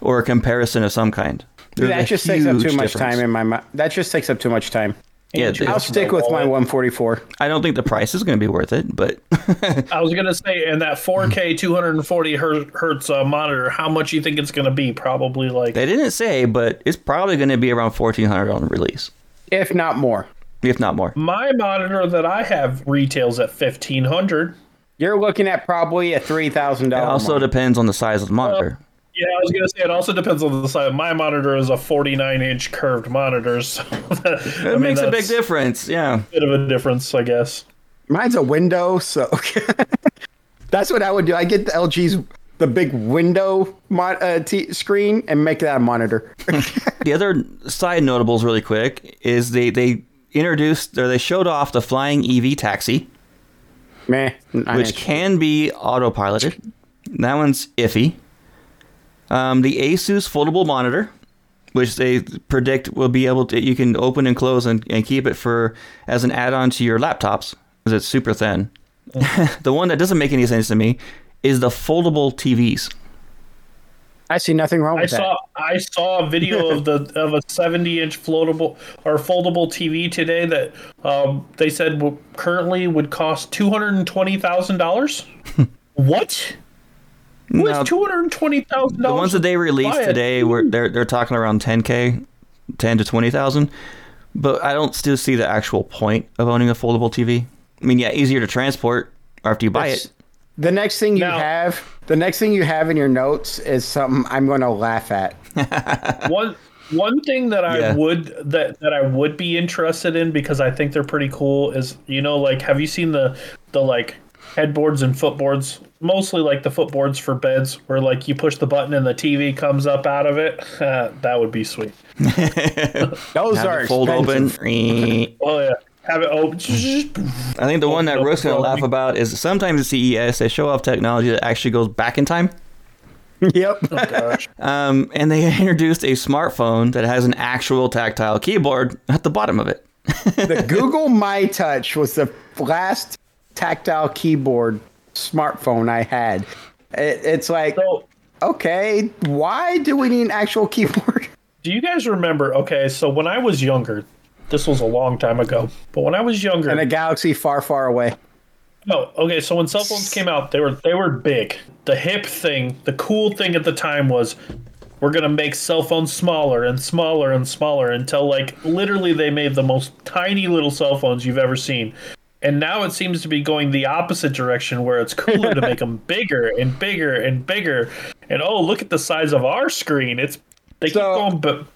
or a comparison of some kind. There's that just takes up too huge much difference. time in my mind. That just takes up too much time. Yeah, I'll I'll stick with my 144. I don't think the price is going to be worth it, but [laughs] I was gonna say, and that 4K 240 hertz uh, monitor, how much you think it's gonna be? Probably like they didn't say. But it's probably going to be around 1400 on release, if not more. if not more. my monitor that I have retails at 1500. You're looking at probably a three thousand It dollars. also depends on the size of the monitor. Yeah, I was gonna say it also depends on the size. My monitor is a 49 inch curved monitor, [laughs] so that, It makes a big difference. Yeah. Bit of a difference, I guess. Mine's a window, so [laughs] that's what I would do. I get the LG's the big window mon- uh, t- screen and make that a monitor. [laughs] The other side notables, really quick, is they they introduced or they showed off the flying EV taxi, Meh. which can be autopiloted. That one's iffy. Um, the Asus foldable monitor, which they predict will be able to you can open and close and, and keep it for as an add-on to your laptops because it's super thin. [laughs] the one that doesn't make any sense to me is the foldable TVs. I see nothing wrong I with saw I saw a video of the of a 70 inch floatable or foldable TV today that um, they said w- currently would cost 220 thousand dollars. [laughs] What? Now, What's two hundred twenty thousand the ones that they released buy a today were they're they're talking around 10k, 10 to 20,000. But I don't still see the actual point of owning a foldable TV. I mean, yeah, easier to transport after you buy That's- it. The next thing you Now- have, the next thing you have in your notes is something I'm going to laugh at. [laughs] one one thing that I Yeah. would that that I would be interested in because I think they're pretty cool is you know like have you seen the the like headboards and footboards mostly like the footboards for beds where like you push the button and the TV comes up out of it [laughs] that would be sweet [laughs] Those Have are fold expensive. open. oh yeah have it open I think the one that Open up Rook's gonna laugh about is sometimes at CES they show off technology that actually goes back in time. [laughs] yep. gosh Um, and they [laughs] introduced a smartphone that has an actual tactile keyboard at the bottom of it. the [laughs] Google myTouch was the last tactile keyboard smartphone I had. It, it's like, so okay, why do we need an actual keyboard? do you guys remember okay so when I was younger this was a long time ago but when I was younger In a galaxy far, far away. No, okay. So when cell phones came out, they were they were big. The hip thing, the cool thing at the time was we're gonna make cell phones smaller and smaller and smaller until like literally they made the most tiny little cell phones you've ever seen. And now it seems to be going the opposite direction where it's cooler to make [laughs] them bigger and bigger and bigger. And oh, look at the size of our screen. It's they So- keep going, but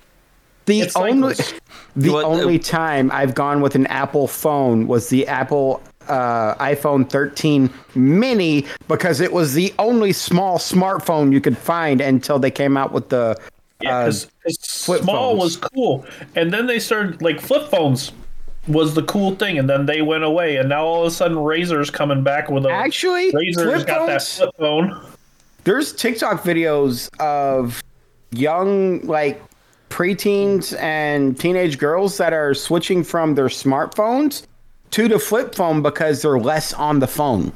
The It's only cycles. [laughs] the What- only time I've gone with an Apple phone was the Apple uh, iPhone 13 mini because it was the only small smartphone you could find until they came out with the Yeah, uh, 'cause- 'cause flip small phones. was cool, and then they started like flip phones was the cool thing, and then they went away, and now all of a sudden Razr's coming back with a Actually, Razr's flip got that flip phone. there's TikTok videos of young like preteens and teenage girls that are switching from their smartphones to the flip phone because they're less on the phone.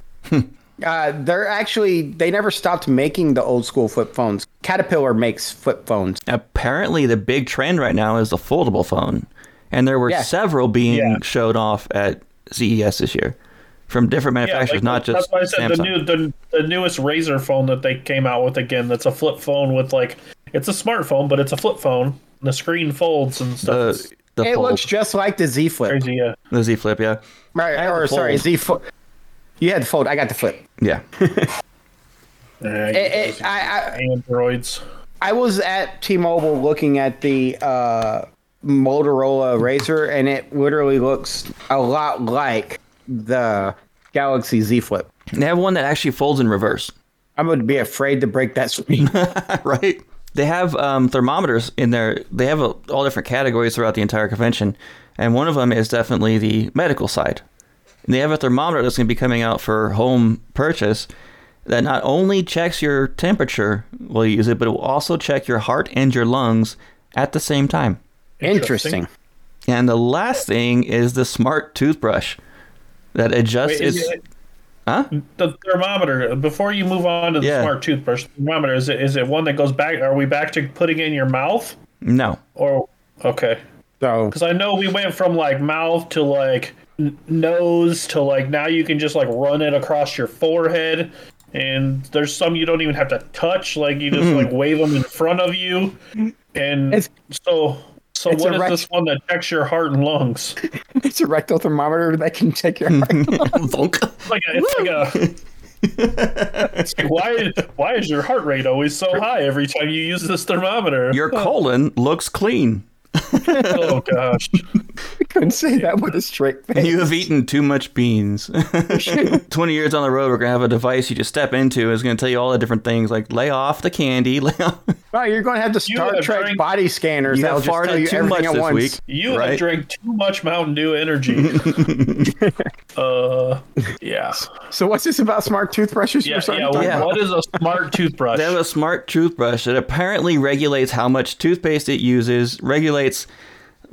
uh, they're actually they never stopped making the old school flip phones. Caterpillar makes flip phones. Apparently, the big trend right now is the foldable phone, and there were Yeah. several being Yeah. showed off at CES this year from different Yeah, manufacturers, like, not just that's why I said Samsung. the new the, the newest Razr phone that they came out with again. That's a flip phone with like it's a smartphone, but it's a flip phone. The screen folds and stuff. The the It fold, looks just like the Z Flip. crazy, yeah. the Z Flip, yeah, Right, or sorry. Z Flip. You had the fold. I got the flip. yeah. Yeah, It, it, I, I, Androids. I was at T-Mobile looking at the uh, Motorola Razr, and it literally looks a lot like the Galaxy Z Flip. They have one that actually folds in reverse. I'm going to be afraid to break that screen. [laughs] right? They have um, thermometers in there. They have a, all different categories throughout the entire convention, and one of them is definitely the medical side. And they have a thermometer that's going to be coming out for home purchase that not only checks your temperature while you use it, but it will also check your heart and your lungs at the same time. Interesting. And the last thing is the smart toothbrush that adjusts Wait, is its. it- Huh? The thermometer. Before you move on to the Yeah. smart toothbrush, thermometer is it is it one that goes back? Are we back to putting it in your mouth? No. Or okay, So because I know we went from like mouth to like n- nose to like now you can just like run it across your forehead, and there's some you don't even have to touch. Like you just mm-hmm. like wave them in front of you, and It's- so so it's what a is rec- this one that checks your heart and lungs? [laughs] it's a rectal thermometer that can check your heart. Vonk. [laughs] It's like a, it's like a. [laughs] It's like, why why is your heart rate always so high every time you use this thermometer? Your colon looks clean. [laughs] oh gosh. [laughs] I couldn't say that with a straight face. [laughs] You have eaten too much beans. 20 years on the road, we're going to have a device you just step into. It's going to tell you all the different things like lay off the candy. Lay off. Oh, you're going to have the You Star have Trek drank- body scanners You that'll have just tell farted you too everything much at this once. week. You right? have drank too much Mountain Dew energy. uh yeah. So what's this about smart toothbrushes? Yeah, you're yeah, to talk Yeah. What is a smart toothbrush? They have a smart toothbrush that apparently regulates how much toothpaste it uses, regulates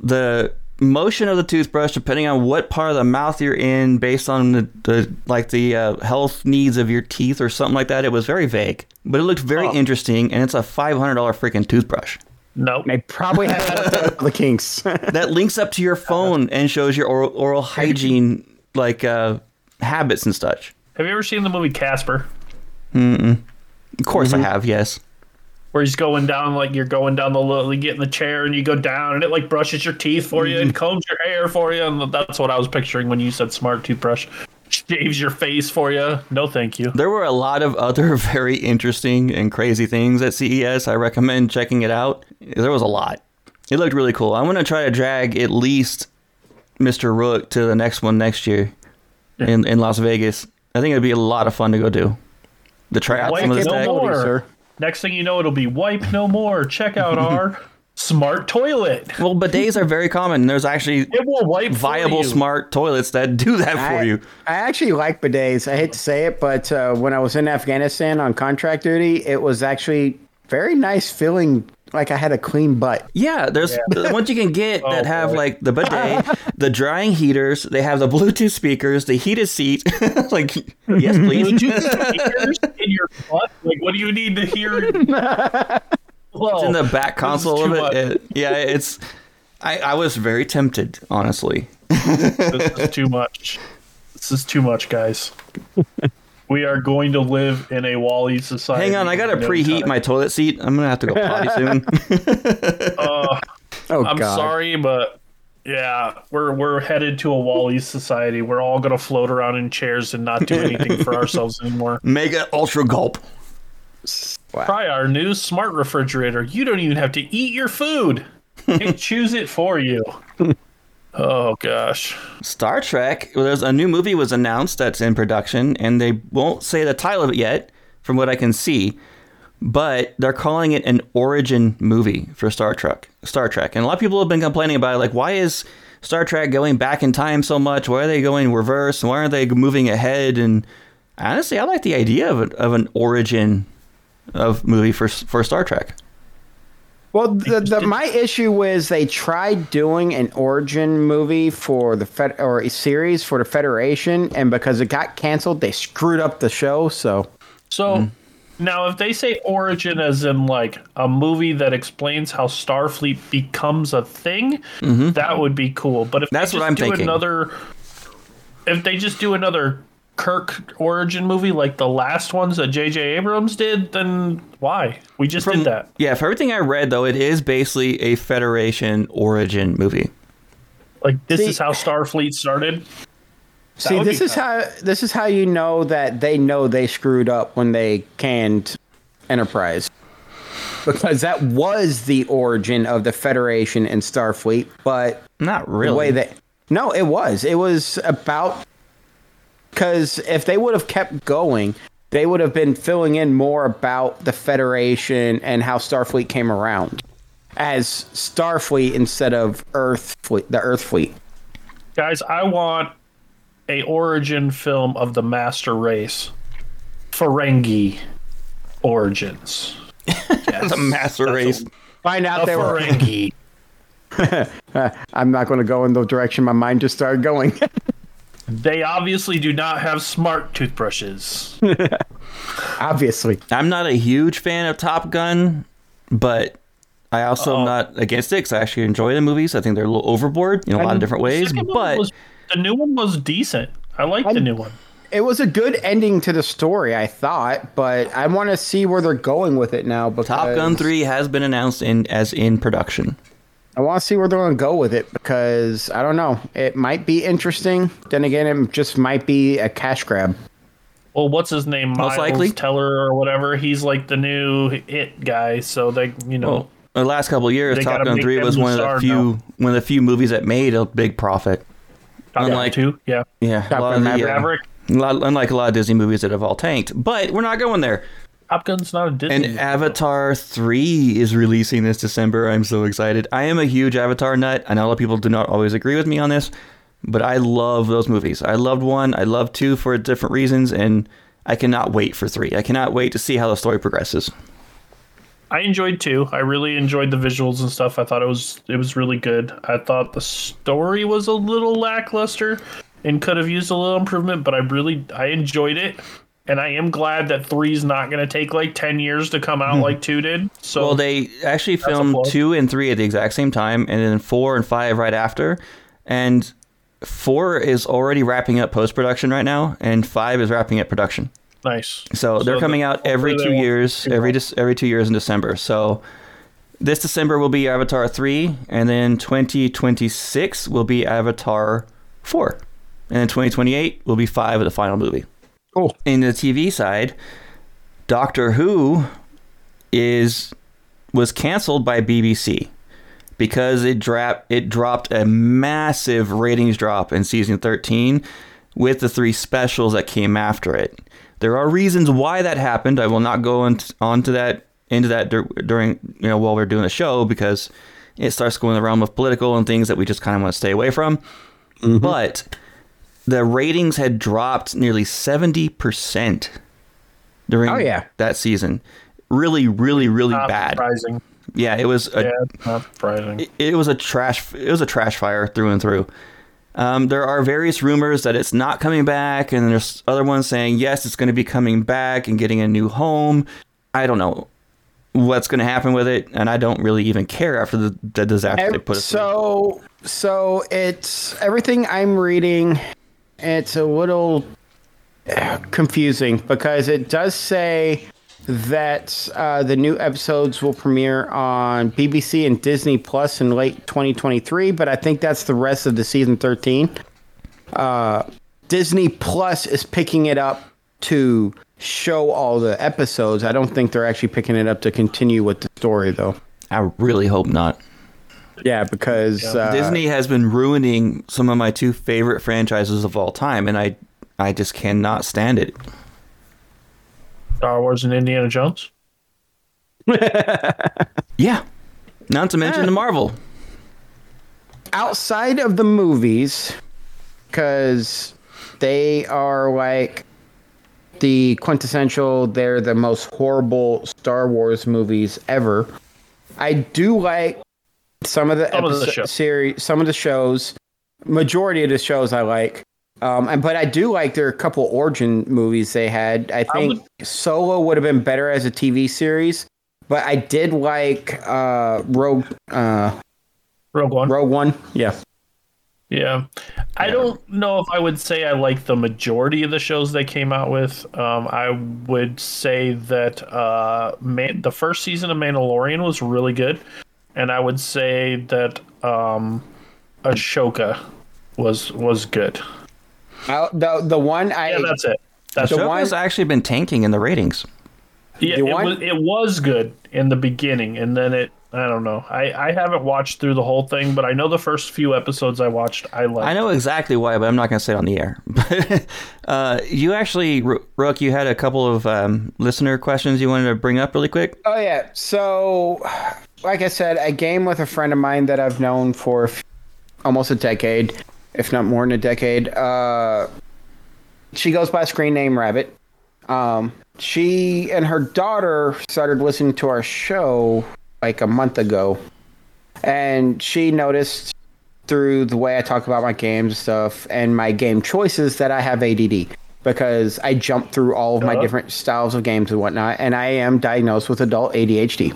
the motion of the toothbrush depending on what part of the mouth you're in based on the, the like the uh, health needs of your teeth or something like that. It was very vague, but it looked very Oh. interesting and it's a $500 freaking toothbrush. Nope. They probably have the kinks. [laughs] [laughs] that links up to your phone and shows your oral, oral hygiene like uh, habits and such. Have you ever seen the movie Casper? Of course, I have. Yes. Where he's going down like you're going down the little you get in the chair and you go down and it like brushes your teeth for you and mm-hmm. combs your hair for you and that's what I was picturing when you said smart toothbrush. Shaves your face for you. No thank you. There were a lot of other [laughs] very interesting and crazy things at CES. I recommend checking it out. There was a lot. It looked really cool. I'm going to try to drag at least Mr. Rook to the next one next year in, in Las Vegas. I think it'd be a lot of fun to go do. To try out some of this no tech. more. sir. Next thing you know, it'll be wipe no more. Check out [laughs] our smart toilet. Well, bidets are very common. There's actually It will wipe viable smart toilets that do that for I, you. I actually like bidets. I hate to say it, but uh, when I was in Afghanistan on contract duty, it was actually very nice feeling like I had a clean butt. Yeah, there's the ones you can get [laughs] oh, that Oh, have boy. like the bidet, [laughs] the drying heaters. They have the Bluetooth speakers, the heated seat. [laughs] like, yes, please. Ears in your butt? Like, what do you need to hear? well, in the back console of too it. it- Yeah, it's. I, I was very tempted, honestly. this is too much. This is too much, guys. We are going to live in a WALL-E society. Hang on, I gotta no preheat time. my toilet seat. I'm gonna have to go potty soon. [laughs] [laughs] Uh, Oh I'm God! sorry, but yeah, we're we're headed to a WALL-E society. We're all gonna float around in chairs and not do anything for [laughs] ourselves anymore. Mega ultra gulp. Try our new smart refrigerator. You don't even have to eat your food. It choose it for you. Oh gosh. Star Trek. There's a new movie was announced that's in production, and they won't say the title of it yet, from what I can see. But they're calling it an origin movie for Star Trek. Star Trek, and a lot of people have been complaining about it. Like, why is Star Trek going back in time so much? Why are they going reverse? Why aren't they moving ahead? And honestly, I like the idea of, of an origin of movie for for Star Trek. Well, the, the, my issue was they tried doing an origin movie for the Fed or a series for the Federation, and because it got canceled, they screwed up the show. So So mm-hmm. now, if they say origin as in like a movie that explains how Starfleet becomes a thing, mm-hmm. that would be cool. But if That's they what I'm do thinking. another, if they just do another Kirk origin movie like the last ones that J.J. Abrams did, then why? We just did that. Yeah, for everything I read, though, it is basically a Federation origin movie. Like this See- is how Starfleet started. see, this be is how this is how you know that they know they screwed up when they canned Enterprise. because that was the origin of the Federation and Starfleet. But Not really. the really. way that no, it was. It was about because if they would have kept going, they would have been filling in more about the Federation and how Starfleet came around as Starfleet instead of Earth fleet, the Earth fleet. Guys, I want a origin film of the master race. Ferengi origins. Yes, [laughs] the master that's race. a- Find out A they were. Ferengi. [laughs] I'm not going to go in the direction my mind just started going. [laughs] They obviously do not have smart toothbrushes. [laughs] Obviously, I'm not a huge fan of Top Gun, but I also am Uh-oh. not against it because I actually enjoy the movies. I think they're a little overboard in a lot of different ways. Second But was- the new one was decent. I like the new one. it was a good ending to the story, I thought, but I want to see where they're going with it now. Because Top Gun 3 has been announced in as in production. I want to see where they're going to go with it because I don't know. It might be interesting. Then again, it just might be a cash grab. Well, what's his name? Most Miles likely. Teller or whatever. He's like the new hit guy. So they, you know, Well, the last couple of years, Top Gun 3 was one of the few now. one of the few movies that made a big profit. Top Gun unlike- two, yeah, Yeah, Top a lot Gun of the, Maverick. uh, lot- unlike a lot of Disney movies that have all tanked. But we're not going there. Top Gun's not a Disney. And movie. Avatar 3 is releasing this December. I'm so excited. I am a huge Avatar nut. I know a lot of people do not always agree with me on this, but I love those movies. I loved one, I loved two for different reasons, and I cannot wait for 3. I cannot wait to see how the story progresses. I enjoyed two. I really enjoyed the visuals and stuff. I thought it was it was really good. I thought the story was a little lackluster and could have used a little improvement, but I really I enjoyed it. And I am glad that three's not going to take like ten years to come out hmm. like two did. So Well, they actually filmed 2 and 3 at the exact same time, and then 4 and 5 right after. And 4 is already wrapping up post production right now, and 5 is wrapping up production. nice. So they're So coming the- out every two years, every well. Dec- every two years in December. So this December will be Avatar three, and then 2026 will be Avatar four, and then 2028 will be five of the final movie. Cool. In the TV side, Doctor Who is was canceled by BBC because it dropped it dropped a massive ratings drop in season 13 with the three specials that came after it. There are reasons why that happened. I will not go on onto that into that dur- during you know while we're doing the show because it starts going in the realm of political and things that we just kind of want to stay away from. Mm-hmm. But the ratings had dropped nearly 70% during Oh, yeah. that season. Really, really, really Not bad. surprising. Yeah, it was a Yeah, not surprising. it, it was a trash it was a trash fire through and through. Um, there are various rumors that it's not coming back, and there's other ones saying yes, it's going to be coming back and getting a new home. I don't know what's going to happen with it, and I don't really even care after the, the disaster they put us through. so so it's everything I'm reading. It's a little uh, confusing because it does say that uh, the new episodes will premiere on BBC and Disney Plus in late 2023, but I think that's the rest of the season 13. Uh, Disney Plus is picking it up to show all the episodes. I don't think they're actually picking it up to continue with the story, though. I really hope not. Yeah, because uh, Disney has been ruining some of my two favorite franchises of all time, and I I just cannot stand it. Star Wars and Indiana Jones. [laughs] Yeah, not to mention the Marvel. outside of the movies, because they are like the quintessential, they're the most horrible Star Wars movies ever. I do like some of the, Some of the shows. series, some of the shows. Majority of the shows I like. Um, and but I do like there are a couple origin movies they had. I think Solo would have been better as a TV series, but I did like uh, Rogue uh, Rogue One. Rogue One. Yeah. Yeah. I don't know if I would say I like the majority of the shows they came out with. Um, I would say that uh, Man- the first season of Mandalorian was really good. And I would say that um, Ahsoka was was good. Uh, the the one I Yeah, that's it. That's The The one- has actually been tanking in the ratings. Yeah, You it want- was, it was good in the beginning, and then it. I don't know. I, I haven't watched through the whole thing, but I know the first few episodes I watched, I liked. I know exactly why, but I'm not going to say it on the air. [laughs] But uh, you actually, Ro- Rook, you had a couple of um, listener questions you wanted to bring up really quick. Oh yeah. So, like I said, a game with a friend of mine that I've known for f- almost a decade, if not more than a decade. Uh, she goes by screen name Rabbit. Um, she and her daughter started listening to our show like a month ago, and she noticed through the way I talk about my games and stuff and my game choices that I have ADD because I jump through all of my Uh-huh. different styles of games and whatnot, and I am diagnosed with adult ADHD.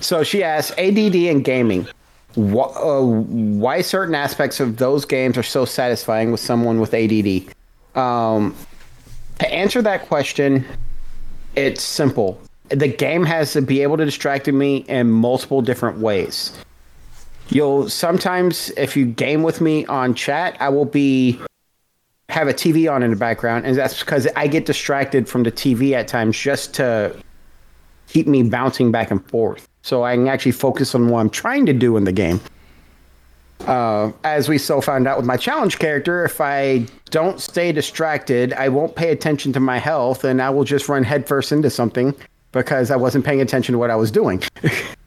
So she asked ADD and gaming. Uh, why certain aspects of those games are so satisfying with someone with ADD? Um, to answer that question, it's simple. The game has to be able to distract me in multiple different ways. You'll sometimes, if you game with me on chat, I will be have a TV on in the background, and that's because I get distracted from the TV at times just to keep me bouncing back and forth, so I can actually focus on what I'm trying to do in the game. Uh, as we so found out with my challenge character, if I don't stay distracted, I won't pay attention to my health, and I will just run headfirst into something because I wasn't paying attention to what I was doing. [laughs]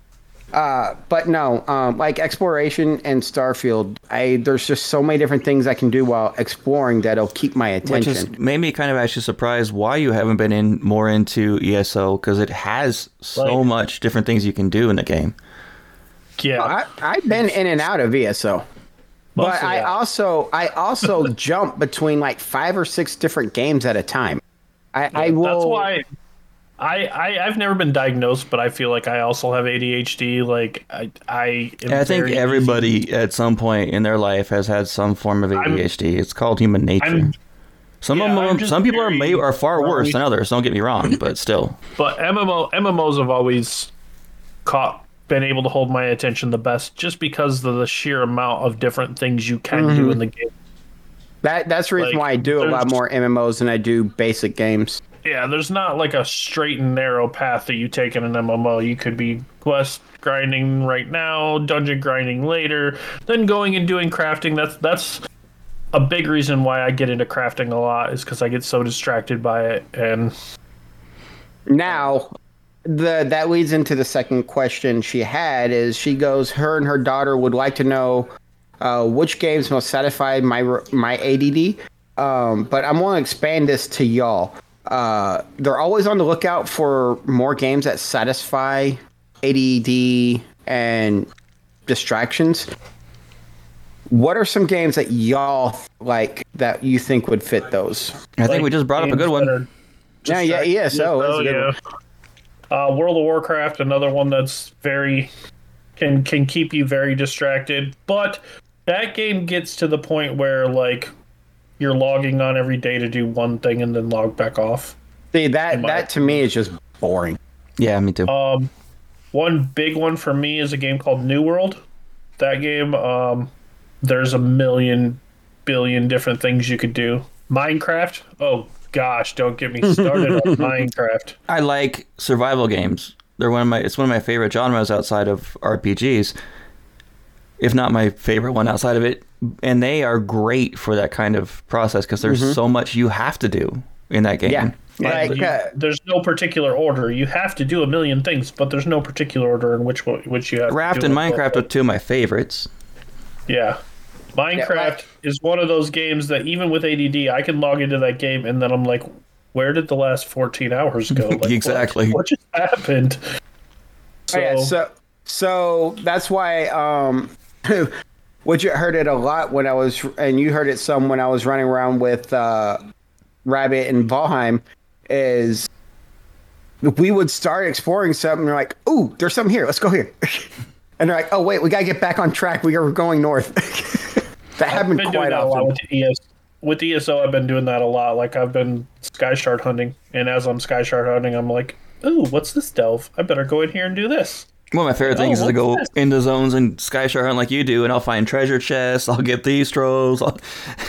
Uh, but no, um, like exploration and Starfield, I there's just so many different things I can do while exploring that'll keep my Which attention. is made me kind of actually surprised why you haven't been in more into ESO because it has so Like- much different things you can do in the game. yeah, I, I've been in and out of ESO, but Mostly, I also I also [laughs] jump between like five or six different games at a time. I, I will. That's why I, I I've never been diagnosed, but I feel like I also have ADHD. Like I I, am I think very everybody at some point in their life has had some form of ADHD. it's called human nature. I'm- some yeah, of them, some people are may, are far worse than others. Don't get me wrong, but still, [laughs] But MMO MMOs have always caught been able to hold my attention the best, just because of the sheer amount of different things you can do Mm-hmm. in the game. that that's the reason like, why I do a lot more MMOs than I do basic games. Yeah, there's not like a straight and narrow path that you take in an MMO. You could be quest grinding right now, dungeon grinding later, then going and doing crafting. That's that's a big reason why I get into crafting a lot is because I get so distracted by it. And Now, the that leads into the second question she had is she goes her and her daughter would like to know uh, which games most satisfy my my ADD. Um, but I'm going to expand this to y'all. Uh, they're always on the lookout for more games that satisfy ADD and distractions. What are some games that y'all like that you think would fit those? I think like, we just brought up a good one. that are Yeah, yeah, distract- ESO is a good one. yeah. Uh, World of Warcraft, another one that's very can can keep you very distracted, but that game gets to the point where like you're logging on every day to do one thing and then log back off. See that my that to me is just boring. Yeah, me too. Um, one big one for me is a game called New World. That game, um, there's a million billion different things you could do. Minecraft, oh gosh, don't get me [laughs] started on Minecraft. I like survival games. They're one of my it's one of my favorite genres outside of RPGs. If not my favorite one outside of it, and they are great for that kind of process because there's so much you have to do in that game. Yeah. Like, You- uh, there's no particular order. You have to do a million things, but there's no particular order in which one- which you have. to Raft do and. Minecraft are two of my favorites. Yeah. Minecraft like- is one of those games that even with ADD, I can log into that game and then I'm like, where did the last 14 hours go? [laughs] Like, what- Exactly. [laughs] What, just happened? So, Oh, yeah, so so that's why um [laughs] which you heard it a lot when I was and you heard it some when I was running around with uh Rabbit and Valheim is we would start exploring something and they're like, ooh, there's something here, let's go here. [laughs] and they're like, oh wait, we gotta get back on track. We are going north. [laughs] that I've happened quite that a lot often. with ES. With ESO, I've been doing that a lot. Like I've been sky shard hunting, and as I'm sky shard hunting, I'm like, "Ooh, what's this delve? I better go in here and do this." One of my favorite things is to go this? into zones and sky shard hunt like you do, and I'll find treasure chests. I'll get these trolls, I'll,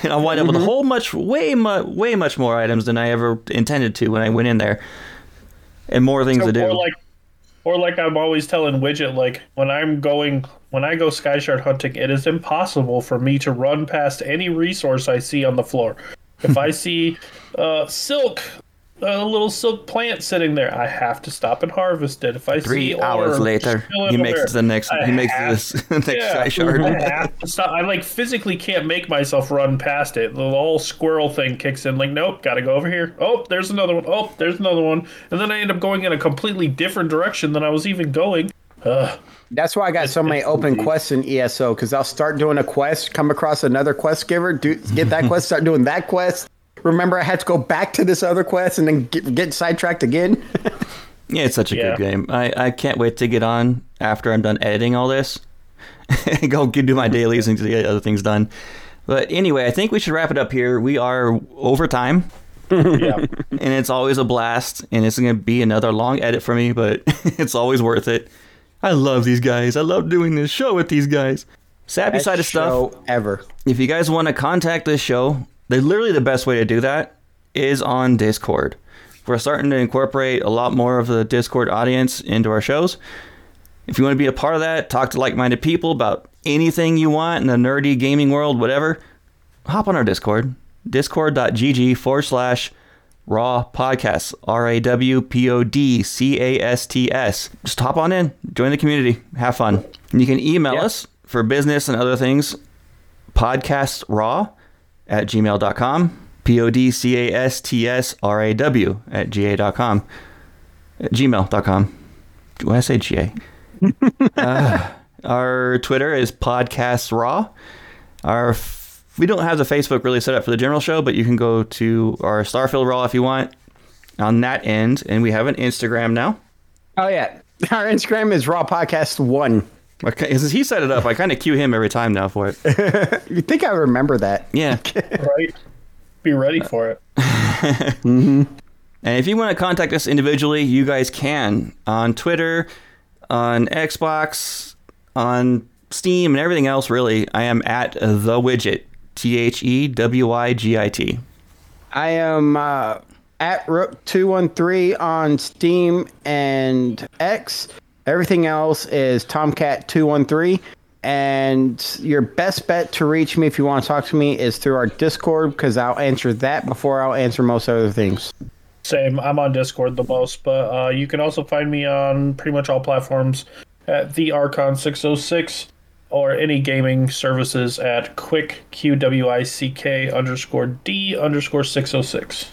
and [laughs] I'll wind up with a whole much, way much, way much more items than I ever intended to when I went in there. and more things to do. Or like, or like I'm always telling Widget, like when I'm going, when I go sky shard hunting, it is impossible for me to run past any resource I see on the floor. If I [laughs] see uh, silk, a little silk plant sitting there, I have to stop and harvest it. If I Three see hours ore later, he makes there, the next. I He makes have- this [laughs] next yeah, shard. I have to stop. I like physically can't make myself run past it. The whole squirrel thing kicks in. Like, nope, got to go over here. Oh, there's another one. Oh, there's another one. And then I end up going in a completely different direction than I was even going. Ugh. That's why I got so many open quests in ESO because I'll start doing a quest, come across another quest giver, do get that quest, start doing that quest. Remember, I had to go back to this other quest and then get, get sidetracked again. [laughs] Yeah, it's such a Yeah. good game. I, I can't wait to get on after I'm done editing all this. and [laughs] Go get- do my dailies and get other things done. But anyway, I think we should wrap it up here. We are over time, [laughs] Yeah. and it's always a blast. And it's going to be another long edit for me, but it's always worth it. I love these guys. I love doing this show with these guys. Sappy Best side of stuff. show ever. if you guys want to contact this show, they literally the best way to do that is on Discord. We're starting to incorporate a lot more of the Discord audience into our shows. If you want to be a part of that, talk to like-minded people about anything you want in the nerdy gaming world, whatever, hop on our Discord. Discord.gg forward slash raw podcasts. R A W P O D C A S T S. Just hop on in, join the community, have fun. And you can email Yeah. us for business and other things podcastraw at gmail.com p-o-d-c-a-s-t-s-r-a-w at ga.com at gmail.com do i say ga [laughs] uh, our twitter is podcast raw. Our f- we don't have the facebook really set up for the general show but you can go to our starfield raw if you want on that end and we have an instagram now. Oh yeah, our Instagram is Raw Podcast One. Okay, since he set it up i kind of cue him every time now for it [laughs] You think I remember that? yeah right. Be ready for it. [laughs] And if you want to contact us individually, you guys can on Twitter, on Xbox, on Steam, and everything else. Really, I am at the Wigit. T H E W I G I T. I am uh, at Rook two one three on Steam and X. Everything else is Tomcat two one three. And your best bet to reach me if you want to talk to me is through our Discord because I'll answer that before I'll answer most other things. Same. I'm on Discord the most, but uh, you can also find me on pretty much all platforms at the Archon 606 or any gaming services at quick q w i c k underscore d underscore 606.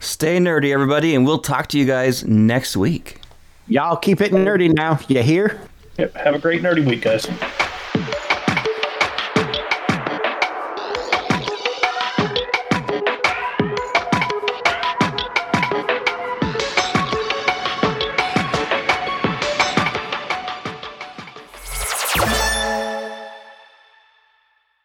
Stay nerdy, everybody, and we'll talk to you guys next week. Y'all keep it nerdy now. You hear? Yep. Have a great nerdy week, guys.